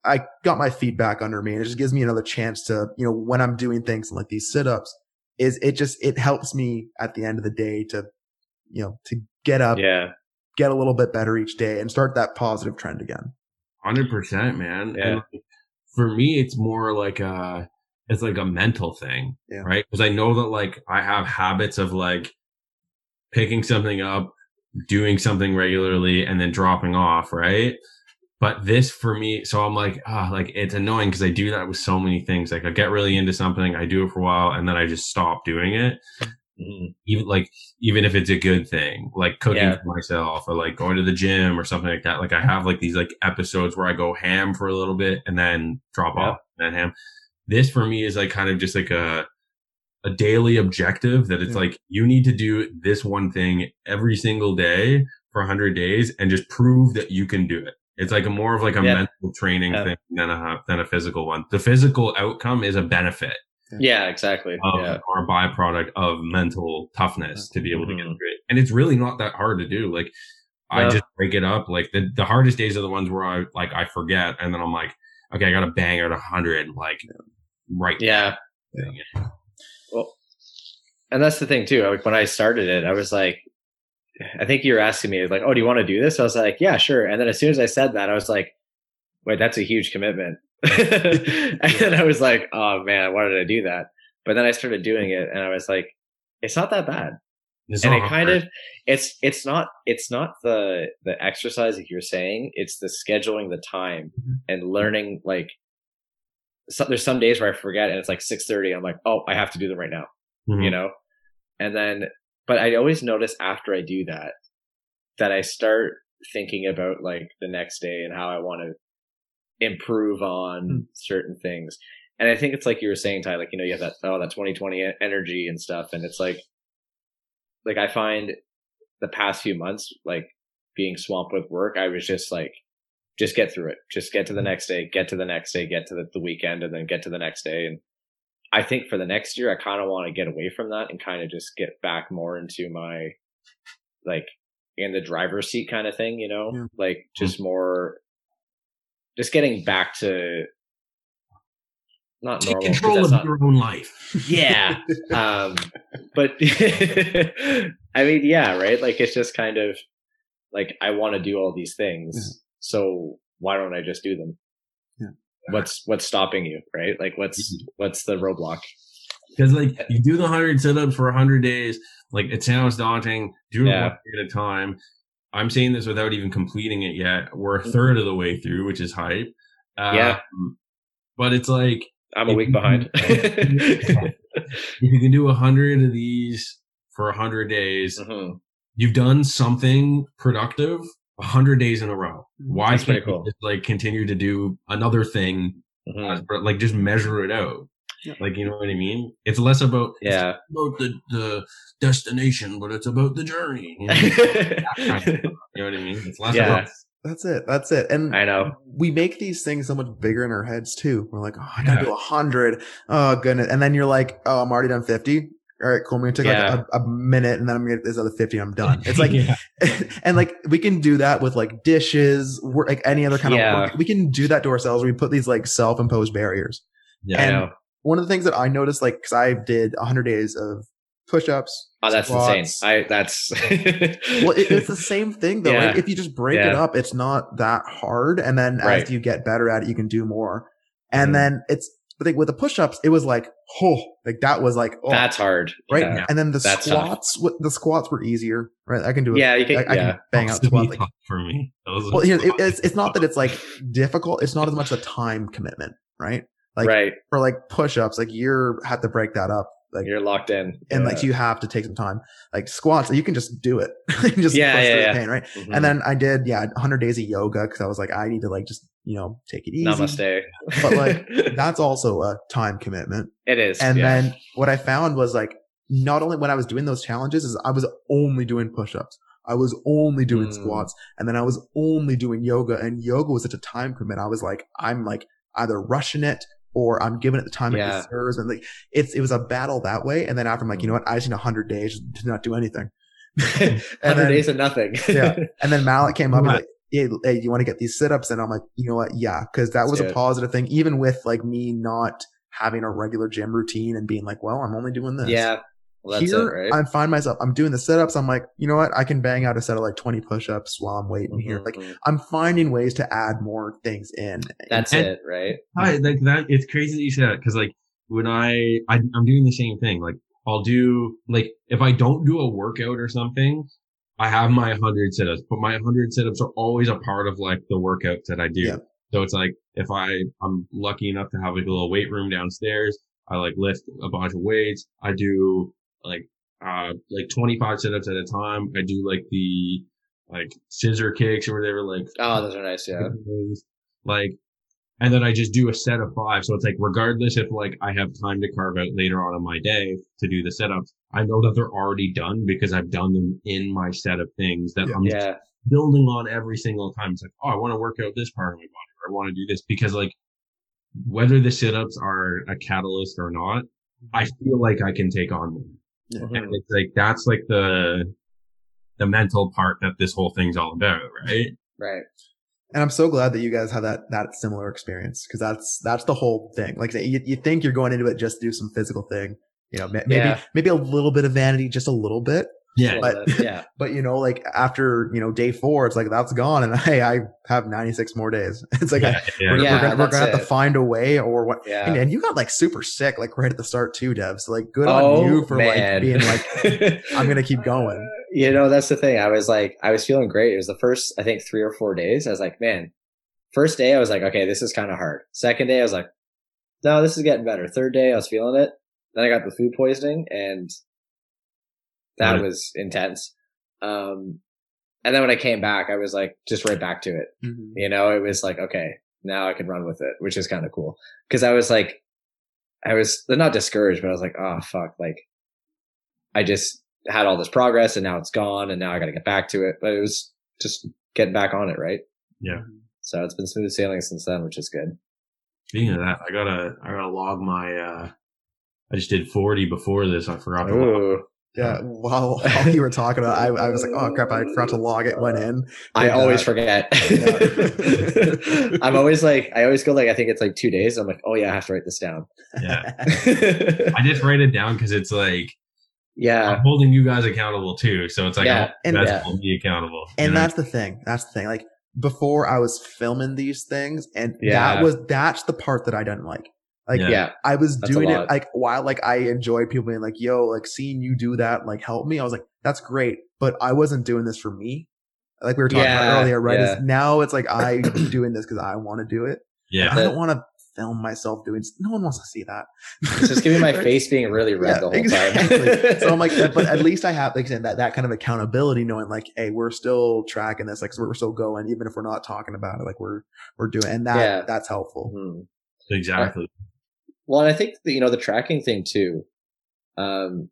S1: I got my feet back under me and it just gives me another chance to, you know, when I'm doing things like these sit ups is it just, it helps me at the end of the day to, you know, to get up,
S2: Yeah.
S1: get a little bit better each day and start that positive trend again.
S3: Hundred percent, man.
S2: Yeah.
S3: And like, for me, it's more like a, it's like a mental thing,
S1: Yeah.
S3: right? Because I know that like I have habits of like picking something up, doing something regularly, and then dropping off, right? But this for me, so I'm like, ah, like it's annoying because I do that with so many things. Like I get really into something, I do it for a while, and then I just stop doing it.
S2: Mhm.
S3: even like even if it's a good thing like cooking
S2: Yeah.
S3: for myself or like going to the gym or something like that like i have like these like episodes where i go ham for a little bit and then drop
S2: Yeah.
S3: off and then ham this for me is like kind of just like a a daily objective that it's
S1: Yeah.
S3: like you need to do this one thing every single day for 100 days and just prove that you can do it it's like a more of like a
S2: Yeah.
S3: mental training
S2: Yeah.
S3: thing than a than a physical one the physical outcome is a benefit
S2: Yeah, exactly.
S3: of
S2: yeah.
S3: or a byproduct of mental toughness to be able to get
S2: Mhm.
S3: through it. And it's really not that hard to do. Like I just break it up. Like the, the hardest days are the ones where I like I forget and then I'm like, okay, I gotta bang out a hundred like right
S2: Yeah.
S3: now.
S2: Well, and that's the thing too. Like when I started it, I was like, I think you were asking me like, "Oh, do you want to do this?" I was like, "Yeah, sure." And then as soon as I said that, I was like, "Wait, that's a huge commitment." [LAUGHS] and then I was [LAUGHS] like, "Oh man, why did I do that?" But then I started doing it, and I was like, "It's not that bad."
S3: It's
S2: and it kind
S3: hard.
S2: of it's it's not it's not the the exercise that you're saying it's the scheduling the time
S1: Mhm.
S2: and learning like so, there's some days where i forget and it's like 6.30 i'm like oh i have to do them right now
S3: Mhm.
S2: you know and then but i always notice after i do that that i start thinking about like the next day and how i want to improve on
S1: Hmm.
S2: certain things. And i think it's like you were saying ty like you know you have that oh that 2020 e- energy and stuff. And it's like like i find the past few months like being swamped with work i was just like just get through it. Just get to the next day get to the next day get to the, the weekend and then get to the next day. And I think for the next year, I kind of want to get away from that and kind of just get back more into my like in the driver's seat kind of thing, you know,
S1: Yeah.
S2: like just more, just getting back to not
S3: Take
S2: normal.
S3: control of
S2: not-
S3: your own life.
S2: yeah. [LAUGHS] um, but [LAUGHS] I mean, yeah, right. Like it's just kind of like I want to do all these things,
S1: Yeah.
S2: so why don't I just do them?
S1: Yeah.
S2: What's what's stopping you, right? Like what's
S3: Mm-hmm.
S2: what's the roadblock?
S3: Because like you do the hundred sit-ups for hundred days, like it sounds daunting. Do it
S2: Yeah.
S3: one at a time. I'm saying this without even completing it yet. We're a third of the way through, which is hype. Um,
S2: Yeah.
S3: But it's like
S2: I'm a week behind. [LAUGHS]
S3: if you can do a hundred of these for a hundred days,
S2: Mhm.
S3: you've done something productive a hundred days in a row. Why
S2: That's
S3: can't
S2: cool.
S3: you just like continue to do another thing
S2: Mhm.
S3: as- but, like just measure it out.
S1: Yeah.
S3: Like you know what I mean? It's less about it's
S2: Yeah.
S3: about the the destination, but it's about the journey. [LAUGHS] You know, you know what I mean? It's less
S2: Yeah.
S3: about
S1: That's it. That's it. And
S2: I know.
S1: we make these things so much bigger in our heads too. We're like, oh, I gotta do a hundred. Oh goodness. And then you're like, oh, I'm already done 50. All right, cool. I'm going to take
S2: Yeah.
S1: like a, a minute and then I'm going to get this other 50 and I'm done. It's like, [LAUGHS]
S3: Yeah. [LAUGHS]
S1: and like we can do that with like dishes, work, like any other kind
S2: Yeah.
S1: of work. We can do that to ourselves. We put these like self-imposed barriers.
S3: yeah.
S2: I
S1: And-
S2: know.
S1: One of the things that I noticed, like, cause I did 100 days of push-ups.
S2: Oh, that's
S1: squats.
S2: insane. I that's [LAUGHS]
S1: well, it, it's the same thing though.
S2: Yeah.
S1: Right? If you just break it up, it's not that hard. And then
S2: Right.
S1: as you get better at it, you can do more. And
S2: Mhm.
S1: then it's the thing with the push-ups, it was like, oh, like that was like, oh,
S2: that's hard.
S1: right.
S2: Yeah.
S1: And then the
S2: That's
S1: squats, what the squats were easier, right? I can do it.
S2: Yeah, you can.
S1: I, I
S2: yeah.
S1: can bang out
S3: That's
S1: squats.
S3: to
S1: Like,
S3: for me. Those
S1: well,
S3: are-
S1: here's, it, it's it's not that it's like difficult. It's not as much a time commitment, right? Like
S2: right.
S1: for like push-ups, like you're have to break that up, like
S2: You're locked in.
S1: and
S2: Yeah.
S1: like you have to take some time. Like squats, you can just do it. [LAUGHS] just
S2: Yeah,
S1: push
S2: yeah,
S1: through
S2: yeah.
S1: the pain, right?
S2: Mhm.
S1: And then I did, yeah, 100 days of yoga because I was like, I need to like just you know take it easy.
S2: namaste.
S1: But, like, [LAUGHS] That's also a time commitment.
S2: it is.
S1: And
S2: yeah.
S1: then what I found was like, not only when I was doing those challenges, is I was only doing push-ups. I was only doing
S2: Mm.
S1: squats, and then I was only doing yoga. And yoga was such a time commitment. I was like, I'm like either rushing it or I'm giving it the time
S2: Yeah.
S1: it deserves. And like, it's it was a battle that way. And then after I'm like, you know mm. what? I just need hundred days to not do anything. [LAUGHS] and [LAUGHS]
S2: hundred
S1: then-
S2: days of nothing. [LAUGHS]
S1: Yeah. And then Malick came up and like, hey, hey, you want to get these sit-ups? And I'm like, you know what? Yeah, because that was
S2: Let's
S1: a positive thing, even with like me not having a regular gym routine and being like, well, I'm only doing this.
S2: yeah. Well, that's
S1: here,
S2: it, right?
S1: I find myself, I'm doing the sit-ups. I'm like, you know what? I can bang out a set of like 20 push-ups while I'm waiting here. Like
S2: Mhm.
S1: I'm finding ways to add more things in.
S2: that's
S3: and-
S2: it, right?
S3: I, like that. It's crazy that you say that because like when I, I I'm doing the same thing. Like I'll do like if I don't do a workout or something, I have my hundred sit-ups, but my hundred sit-ups are always a part of like the workouts that I do.
S1: Yeah.
S3: So it's like if I I'm lucky enough to have like a little weight room downstairs, I like lift a bunch of weights. I do like uh, like 25 sit-ups at a time. I do like the like scissor kicks or whatever, like
S2: Oh, those are nice. Yeah.
S3: things. Like, and then I just do a set of five. So it's like, regardless if like I have time to carve out later on in my day to do the setups, I know that they're already done because I've done them in my set of things that
S1: Yeah.
S3: I'm
S2: Yeah.
S3: building on every single time. It's like, oh, I want to work out this part of my body or I want to do this because like whether the sit-ups are a catalyst or not, I feel like I can take on more.
S2: Mhm.
S3: And it's like, that's like the, the mental part that this whole thing's all about, right?
S2: Right.
S1: And I'm so glad that you guys have that that similar experience because that's that's the whole thing. Like you, you think you're going into it just to do some physical thing, you know, maybe
S2: Yeah.
S1: maybe a little bit of vanity, just a little bit.
S3: Yeah.
S1: But-
S2: yeah. [LAUGHS]
S1: But you know, like after you know day four, it's like that's gone, and [LAUGHS] hey, I have 96 more days. [LAUGHS] It's like
S3: yeah,
S1: I,
S3: yeah.
S1: we're,
S2: Yeah,
S1: we're gonna, we're gonna have to find a way or what.
S2: Yeah.
S1: And, and you got like super sick like right at the start too, Dev. So like good
S2: oh,
S1: on you for
S2: man.
S1: like being like I'm gonna keep going.
S2: You know, that's the thing. I was like, I was feeling great. It was the first, I think, three or four days. I was like, man, first day, I was like, okay, this is kind of hard. Second day, I was like, no, this is getting better. Third day, I was feeling it. Then I got the food poisoning and that
S3: Right.
S2: was intense. Um, and then when I came back, I was like, just right back to it. You know, it was like, okay, now I can run with it, which is kind of cool. Cause I was like, I was not discouraged, but I was like, oh, fuck. Like, I just had all this progress and now it's gone and now I got to get back to it. But it was just getting back on it, right?
S3: Yeah.
S2: So it's been smooth sailing since then, which is good.
S3: Speaking of that, I gotta, I gotta log my, uh, I just did 40 before this. I forgot to log.
S2: Ooh.
S1: Yeah, um, [LAUGHS] while, while you were talking about, I, I was like, oh crap, I forgot to log it. Went in.
S2: I
S1: uh,
S2: always
S1: that.
S2: forget. [LAUGHS]
S1: Yeah. [LAUGHS]
S2: I'm always like, I always go like, I think it's like two days. I'm like, oh yeah, I have to write this down.
S3: Yeah. I just write it down because it's like,
S2: yeah.
S3: I'm holding you guys accountable too. So it's like,
S2: Yeah.
S1: And-
S3: that's
S2: yeah.
S3: holding me accountable.
S1: and
S3: know?
S1: that's the thing. That's the thing. Like before, I was filming these things, and
S2: Yeah.
S1: that was that's the part that I didn't like. Like
S3: Yeah.
S2: Yeah.
S1: I was doing it like while like I enjoyed people being like, "Yo, like seeing you do that like help me." I was like, "That's great," but I wasn't doing this for me. Like we were talking
S2: Yeah,
S1: about earlier, right?
S2: yeah.
S1: Is now it's like I'm [CLEARS THROAT] doing this because I want to do it.
S3: yeah.
S1: I don't want to film myself doing. No one wants to see that.
S2: It's just giving my [LAUGHS] face being really red
S1: Yeah,
S2: the whole
S1: exactly.
S2: time.
S1: so I'm like, but at [LAUGHS] least I have like saying that that kind of accountability, knowing like, hey, we're still tracking this, like we're still going, even if we're not talking about it, like we're we're doing, and that
S2: Yeah.
S1: that's helpful.
S2: Mhm.
S3: Exactly.
S2: Well, and I think that, you know, the tracking thing too. Um,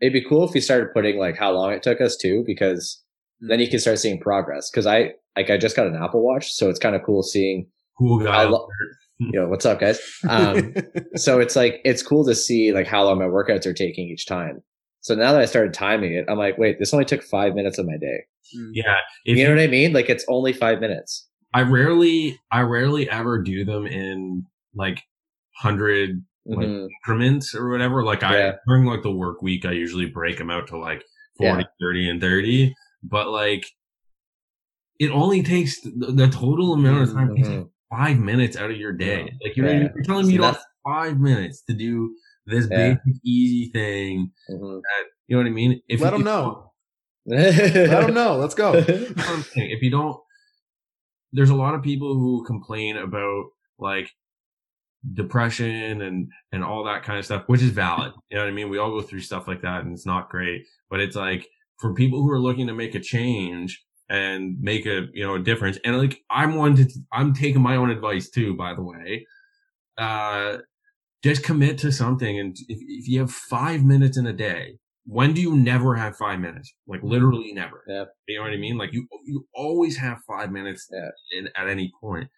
S2: it'd be cool if we started putting like how long it took us too, because then you can start seeing progress. Cause I, like, I just got an Apple watch. So it's kind of cool seeing,
S3: Cool guy.
S2: I lo- you know, what's up guys? Um, [LAUGHS] so it's like, it's cool to see like how long my workouts are taking each time. So now that I started timing it, I'm like, wait, this only took five minutes of my day.
S3: yeah.
S2: You know what I mean? Like it's only five minutes.
S3: I rarely, I rarely ever do them in like hundred Like,
S2: Mhm.
S3: increments or whatever. Like I, during like the work week, I usually break them out to like 40,
S2: Yeah.
S3: 30 and 30. But like, it only takes the, the total amount of time. takes like five minutes out of your day.
S1: Yeah.
S3: Like, you know,
S2: Yeah.
S3: you're telling me you
S2: So
S3: don't have five minutes to do this
S2: Yeah.
S3: basic, easy thing.
S2: Mhm.
S3: You know what I mean? If
S1: Let
S3: you-
S1: them know. Let them know. Let's go. [LAUGHS]
S3: That's what I'm saying. If you don't, there's a lot of people who complain about like depression and and all that kind of stuff, which is valid. You know what I mean? We all go through stuff like that, and it's not great. But it's like for people who are looking to make a change and make a you know a difference, and like I'm one to I'm taking my own advice too. By the way, uh, just commit to something, and if if you have five minutes in a day. When do you never have five minutes? Like literally never.
S2: Yeah.
S3: You know what I mean? Like you, you always have five minutes
S2: Yeah.
S3: in, at any point.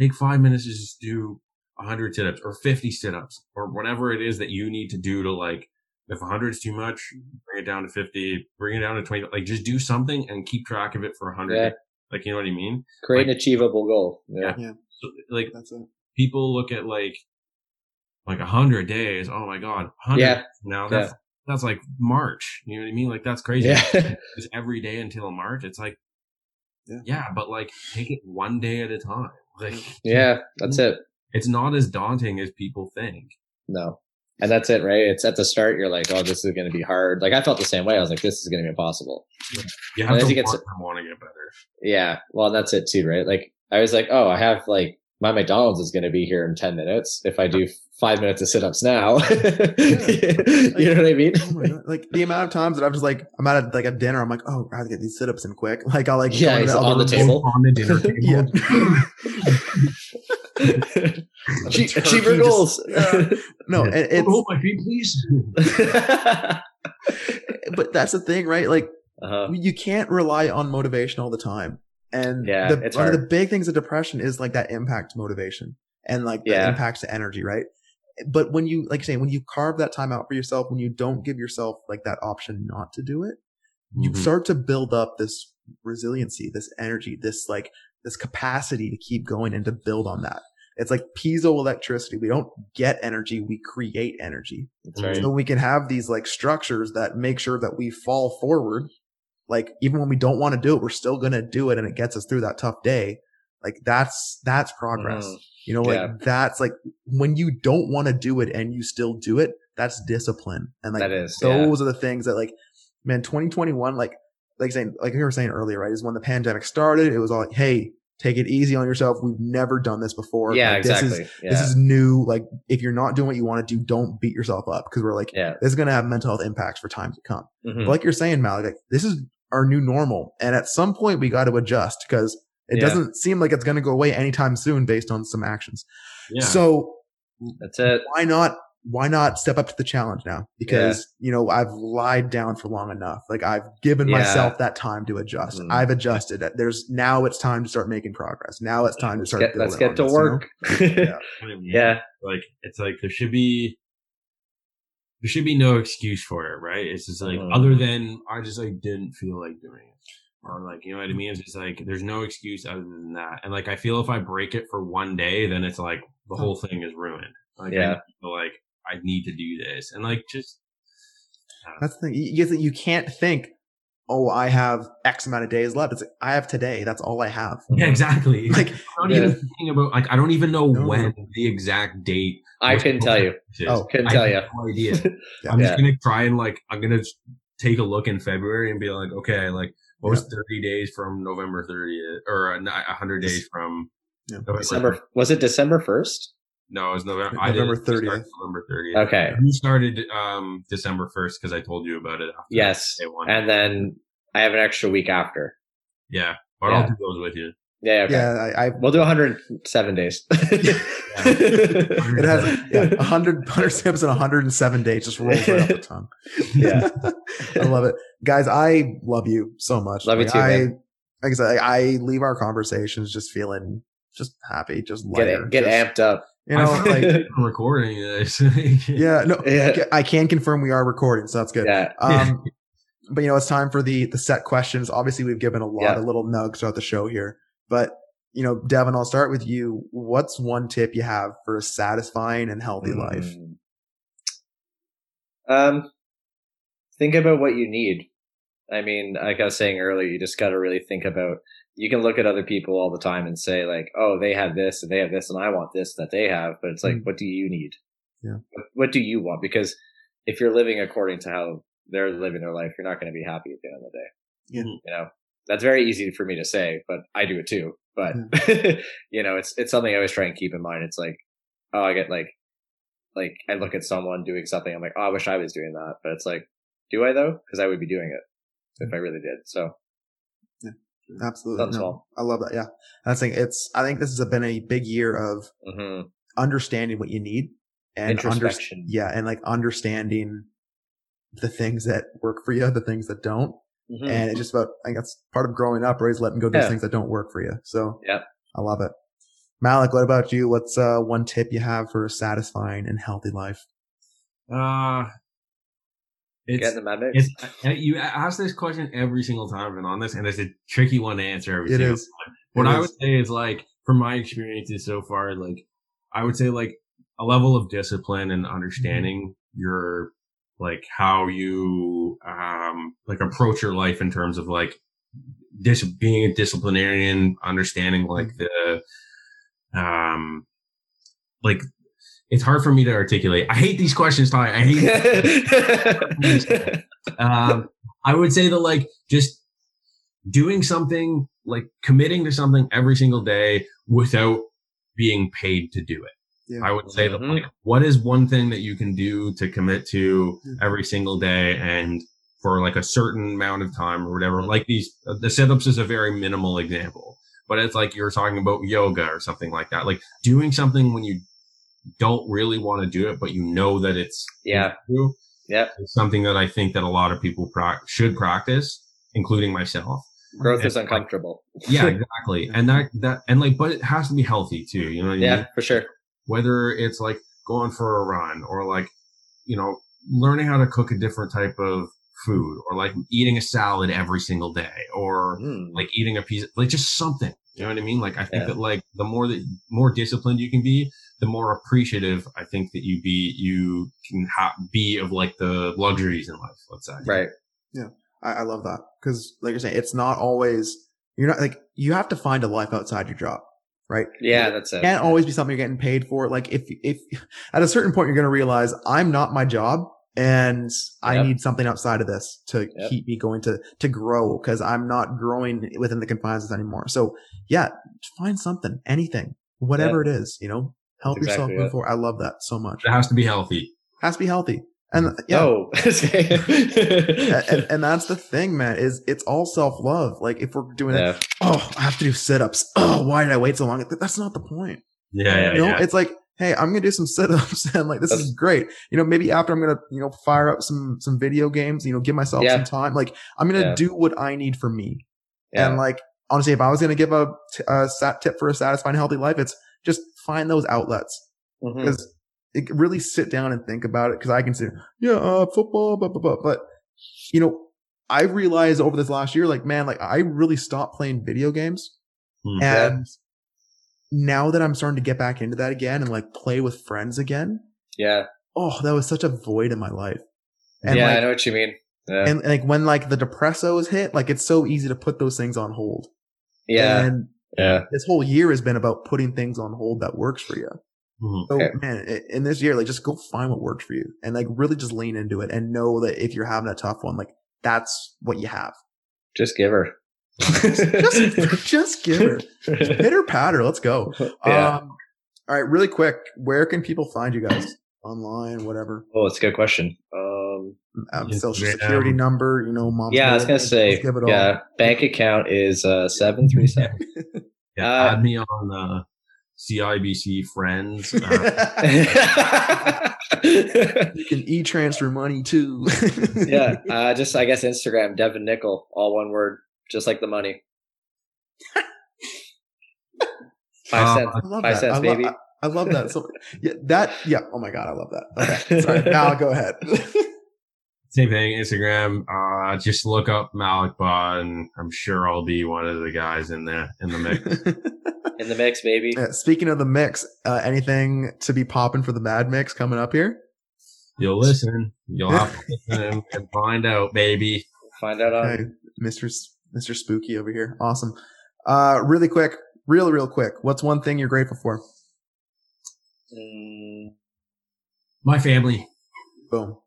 S3: Take five minutes to just do hundred sit-ups or 50 sit-ups or whatever it is that you need to do to like, if 100 is too much, bring it down to 50, bring it down to 20, like just do something and keep track of it for 100.
S2: Yeah.
S3: Like, you know what I mean?
S2: Create an achievable goal. Yeah.
S3: So, like
S1: That's it.
S3: people look at like, like hundred days. Oh my God. 100
S2: Yeah.
S3: now that's, that's like March. You know what I mean? Like that's crazy.
S2: Yeah.
S3: It's [LAUGHS] every day until March. It's like,
S1: Yeah.
S3: yeah, but like take it one day at a time. Like,
S2: Yeah. That's [LAUGHS] it.
S3: It's not as daunting as people think.
S2: No. And that's it, right? It's at the start, you're like, oh, this is going to be hard. Like, I felt the same way. I was like, this is going to be impossible.
S3: You
S2: I
S3: have to
S2: think it's-
S3: want, want to get better.
S2: Yeah. Well, that's it too, right? Like, I was like, oh, I have like my McDonald's is going to be here in 10 minutes if I do five minutes of sit ups now. [LAUGHS] you know what I mean?
S1: Oh. Like the amount of times that I'm just like, I'm at a, like a dinner, I'm like, oh, I have to get these sit ups in quick. [LAUGHS] Like I'll like,
S2: Yeah,
S1: go
S2: he's on the table.
S3: on the dinner [LAUGHS] table. [LAUGHS] [LAUGHS]
S1: Yeah.
S2: Achie-
S1: turkey
S2: Achiever
S1: just-
S2: goals.
S1: Yeah. No, and it's,
S3: Hold my feet, please. [LAUGHS]
S1: but that's the thing, right? Like
S2: uh-huh.
S1: you can't rely on motivation all the time. And
S2: Yeah,
S1: the,
S2: it's
S1: one of the big things of depression is like that impact motivation and like the
S2: Yeah.
S1: impacts to energy, right? But when you, like you're saying, when you carve that time out for yourself, when you don't give yourself like that option not to do it, you
S3: Mhm.
S1: start to build up this resiliency, this energy, this like this capacity to keep going and to build on that. It's like piezoelectricity. We don't get energy, we create energy.
S2: That's right.
S1: So we can have these like structures that make sure that we fall forward. Like even when we don't want to do it, we're still going to do it and it gets us through that tough day. Like that's, that's progress.
S2: Mhm.
S1: You know, like
S2: Yeah.
S1: that's like when you don't want to do it and you still do it, that's discipline. And like
S2: That is, yeah.
S1: those are the things that like, man, 2021, like, like saying, like we were saying earlier, right? Is when the pandemic started. It was all like, Hey, take it easy on yourself. We've never done this before.
S2: Yeah,
S1: Like, this is-
S2: exactly. yeah.
S1: This is new. Like if you're not doing what you want to do, don't beat yourself up because we're like,
S2: yeah.
S1: this is going to have mental health impacts for time to come.
S2: Mhm.
S1: But like you're saying, Malick, like this is our new normal. And at some point we got to adjust because it
S2: Yeah.
S1: doesn't seem like it's going to go away anytime soon based on some actions.
S3: Yeah.
S1: So
S2: That's it.
S1: why not, why not step up to the challenge now? Because, you know, I've lied down for long enough. Like I've given
S2: Yeah.
S1: myself that time to adjust.
S2: Mm.
S1: I've adjusted. There's now it's time to start making progress. Now it's time to
S2: Let's
S1: start.
S2: get, let's get to
S1: on this, you know?
S2: work. [LAUGHS]
S1: Yeah.
S2: yeah.
S3: like it's like there should be there should be no excuse for it, right? It's just like
S2: Mhm.
S3: other than I just like didn't feel like doing it. Or like, you know what I mean? It's just like there's no excuse other than that. And like I feel if I break it for one day, then it's like the whole thing is ruined. Like
S2: Yeah.
S3: feel like I need to do this. And like just
S1: That's the thing. You, you- you can't think, oh, I have X amount of days left. It's like, I have today. That's all I have. [LAUGHS]
S3: Yeah, exactly. [LAUGHS]
S1: Like,
S3: I'm not
S2: Yeah.
S3: even thinking about like I don't even know
S1: No.
S3: when the exact date.
S2: I
S3: was
S2: couldn't tell you.
S3: is.
S1: Oh,
S2: Couldn't tell you.
S3: No idea. [LAUGHS]
S1: Yeah.
S3: I'm
S2: Yeah.
S3: just gonna try and like I'm gonna take a look in February and be like, okay, like what was 30 days from November 30th or uh, 100 days from
S1: Yeah.
S2: December was it December first?
S3: No, it was November.
S1: November 30th.
S3: November 30th.
S2: Okay.
S3: You started um December 1st because I told you about it. After
S2: Yes.
S3: day one.
S2: And then I have an extra week after.
S3: yeah, but
S2: Yeah.
S3: I'll do those with you.
S2: Yeah. Okay.
S1: yeah, I, I
S2: We'll do 107 days. [LAUGHS] [LAUGHS]
S1: it has yeah, 100, 100 steps in 107 days. Just rolls right off the [LAUGHS] tongue.
S2: Yeah.
S1: I love it. Guys, I love you so much.
S2: Love you too,
S1: I,
S2: man.
S1: like I said, I, I leave our conversations just feeling just happy, just
S2: get
S1: lighter.
S2: it, get
S1: just,
S2: amped up.
S1: You know,
S3: I feel
S1: like,
S3: like I'm recording this. [LAUGHS]
S1: yeah, no,
S2: Yeah.
S1: I can confirm we are recording, so that's good.
S2: Yeah.
S1: Um, but you know, it's time for the the set questions. Obviously, we've given a lot
S2: Yeah.
S1: of little nugs throughout the show here, but you know, Devon, I'll start with you. What's one tip you have for a satisfying and healthy life?
S2: Mm. Um, think about what you need. I mean, like I was saying earlier, you just got to really think about. You can look at other people all the time and say like, "Oh, they have this and they have this, and I want this that they have." But it's like,
S1: Mm.
S2: what do you need?
S1: Yeah.
S2: What, what do you want? Because if you're living according to how they're living their life, you're not going to be happy at the end of the day.
S1: Yeah.
S2: You know, that's very easy for me to say, but I do it too. But [LAUGHS] you know, it's it's something I always try and keep in mind. It's like, oh, I get like, like I look at someone doing something, I'm like, oh, I wish I was doing that. But it's like, do I though? Because I would be doing it if I really did. So
S1: Absolutely,
S2: Something
S1: No,
S2: small.
S1: I love that. Yeah, that's thing. It's. I think this has been a big year of
S2: mhm.
S1: understanding what you need and under, yeah, and like understanding the things that work for you, the things that don't.
S2: Mhm.
S1: And it's just about, I think that's part of growing up, right? Is letting go of those
S2: Yeah.
S1: things that don't work for you. So
S2: yeah,
S1: I love it. Malick, what about you? What's uh, one tip you have for a satisfying and healthy life?
S3: uh, it's
S2: Get in the mad.
S3: It's uh, you ask this question every single time I've been on this, and it's a tricky one to answer every
S1: It
S3: single
S1: is.
S3: time. What
S1: It
S3: I
S1: is.
S3: would say is like, from my experiences so far, like I would say like a level of discipline and understanding your like how you um like approach your life in terms of like dis- being a disciplinarian, understanding like the um like it's hard for me to articulate. I hate these questions, Ty. I hate [LAUGHS] um, I would say that like just doing something like committing to something every single day without being paid to do it.
S1: Yeah.
S3: I would say that like, what is one thing that you can do to commit to
S1: Mhm.
S3: every single day and for like a certain amount of time or whatever?
S2: Mhm.
S3: Like these, uh, the sit-ups is a very minimal example, but it's like you're talking about yoga or something like that. Like doing something when you don't really want to do it, but you know that it's
S2: Yeah.
S3: true
S2: Yep.
S3: is something that I think that a lot of people prac should practice, including myself.
S2: Growth is uncomfortable. [LAUGHS]
S3: Yeah, exactly. [LAUGHS] and that, that, and like, but it has to be healthy too. You know I mean?
S2: Yeah, for sure.
S3: whether it's like going for a run or like, you know, learning how to cook a different type of food or like eating a salad every single day or
S2: Mm.
S3: like eating a piece, like just something. You know what I mean? Like I think
S2: Yeah.
S3: that like the more that more disciplined you can be, the more appreciative I think that you be you can ha- be of like the luxuries in life. Let's say.
S2: Right.
S1: I, I love that because, like you're saying, it's not always you're not like you have to find a life outside your job, right?
S2: Yeah, that's
S1: It
S2: it.
S1: can't always be something you're getting paid for. Like if if at a certain point you're going to realize I'm not my job and I
S2: Yep.
S1: need something outside of this to
S2: Yep.
S1: keep me going to to grow because I'm not growing within the confines of anymore. So yeah, find something, anything, whatever it is, you know, help
S2: That's
S1: yourself
S2: exactly
S1: move
S2: it.
S1: forward. I love that so much.
S3: It has to be healthy.
S1: Has to be healthy. And mm-hmm. yeah,
S2: No. [LAUGHS]
S1: and, and that's the thing, man, is it's all self love. Like if we're doing it, oh, I have to do sit ups. Oh, why did I wait so long? That's not the point.
S3: Yeah, yeah,
S1: You know,
S3: yeah.
S1: it's like, hey, I'm gonna do some sit ups [LAUGHS] and like this is great. You know, maybe after I'm gonna, you know, fire up some some video games, you know, give myself
S2: Yeah.
S1: some time. Like I'm gonna
S2: Yeah.
S1: do what I need for me.
S2: Yeah.
S1: And like honestly, if I was gonna give a, t- a sat tip for a satisfying healthy life, it's just find those outlets because it really sit down and think about it. Because I can say, yeah, uh, football, blah blah blah. But you know, I realized over this last year, like man, like I really stopped playing video games,
S3: Hmm.
S1: And now that I'm starting to get back into that again and like play with friends again,
S2: Yeah.
S1: oh, that was such a void in my life. And
S2: yeah, I know what you mean. Yeah.
S1: and like when like the depresso depressos hit, like it's so easy to put those things on hold.
S2: yeah.
S1: And
S2: yeah.
S1: this whole year has been about putting things on hold that works for you.
S3: Mhm.
S1: So
S2: Okay.
S1: man, in this year, like just go find what works for you and like really just lean into it and know that if you're having a tough one, like that's what you have.
S2: Just give her.
S1: Just, [LAUGHS] just give her pitter patter. Let's go. [LAUGHS]
S2: yeah.
S1: Um, all right, really quick. Where can people find you guys online, whatever?
S2: oh, it's a good question. Um,
S1: Um, social
S3: Instagram.
S1: security number, you know, mom.
S2: yeah, I was gonna say,
S1: give it all.
S2: yeah, bank account is uh seven three seven. [LAUGHS]
S3: Yeah,
S2: Uh,
S3: add me on uh, CIBC friends. Uh, [LAUGHS]
S1: You can e transfer money too. [LAUGHS]
S2: yeah, uh, just I guess Instagram, Devon Nickel, all one word, just like the money. Five
S3: Uh,
S2: cents,
S1: I love
S2: five
S1: that.
S2: cents,
S1: I, lo-
S2: baby.
S1: I, I love that. So yeah, that yeah. Oh my god, I love that. Okay, sorry. now go ahead.
S3: Same thing, Instagram. Uh, just look up Malick Ba, and I'm sure I'll be one of the guys in the in the mix. [LAUGHS]
S2: In the mix, baby.
S1: Yeah, speaking of the mix, uh, anything to be popping for the Mad Mix coming up here?
S3: You'll listen. You'll have to listen [LAUGHS] and find out, baby.
S2: Find out on.
S1: Hey, Mr. S- Mr. Spooky over here. Awesome. Uh, really quick, real, real quick. What's one thing you're grateful for?
S2: Mm,
S3: My family.
S1: Boom.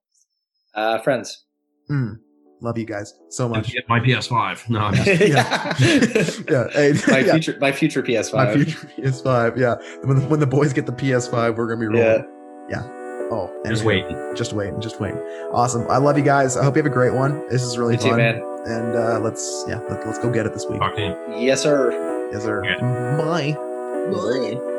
S2: Uh, friends.
S1: Mm. Love you guys so much. [LAUGHS]
S3: My PS5. No, I'm just- [LAUGHS]
S2: yeah. [LAUGHS]
S1: Yeah. Hey,
S2: my
S1: yeah,
S2: future, my future PS5.
S1: my future PS5. Yeah. When, when the boys get the PS5, we're going to be
S2: Yeah.
S1: rolling. Yeah. Oh,
S3: just
S1: anyway,
S3: waiting.
S1: Just waiting. Just waiting. Awesome. I love you guys. I hope you have a great one. This is really
S2: Me too,
S1: fun.
S2: man.
S1: And uh, let's, yeah, let, let's go get it this week.
S3: Talk.
S2: Yes, sir.
S1: Yes, sir.
S3: Yeah.
S1: Bye.
S2: Bye.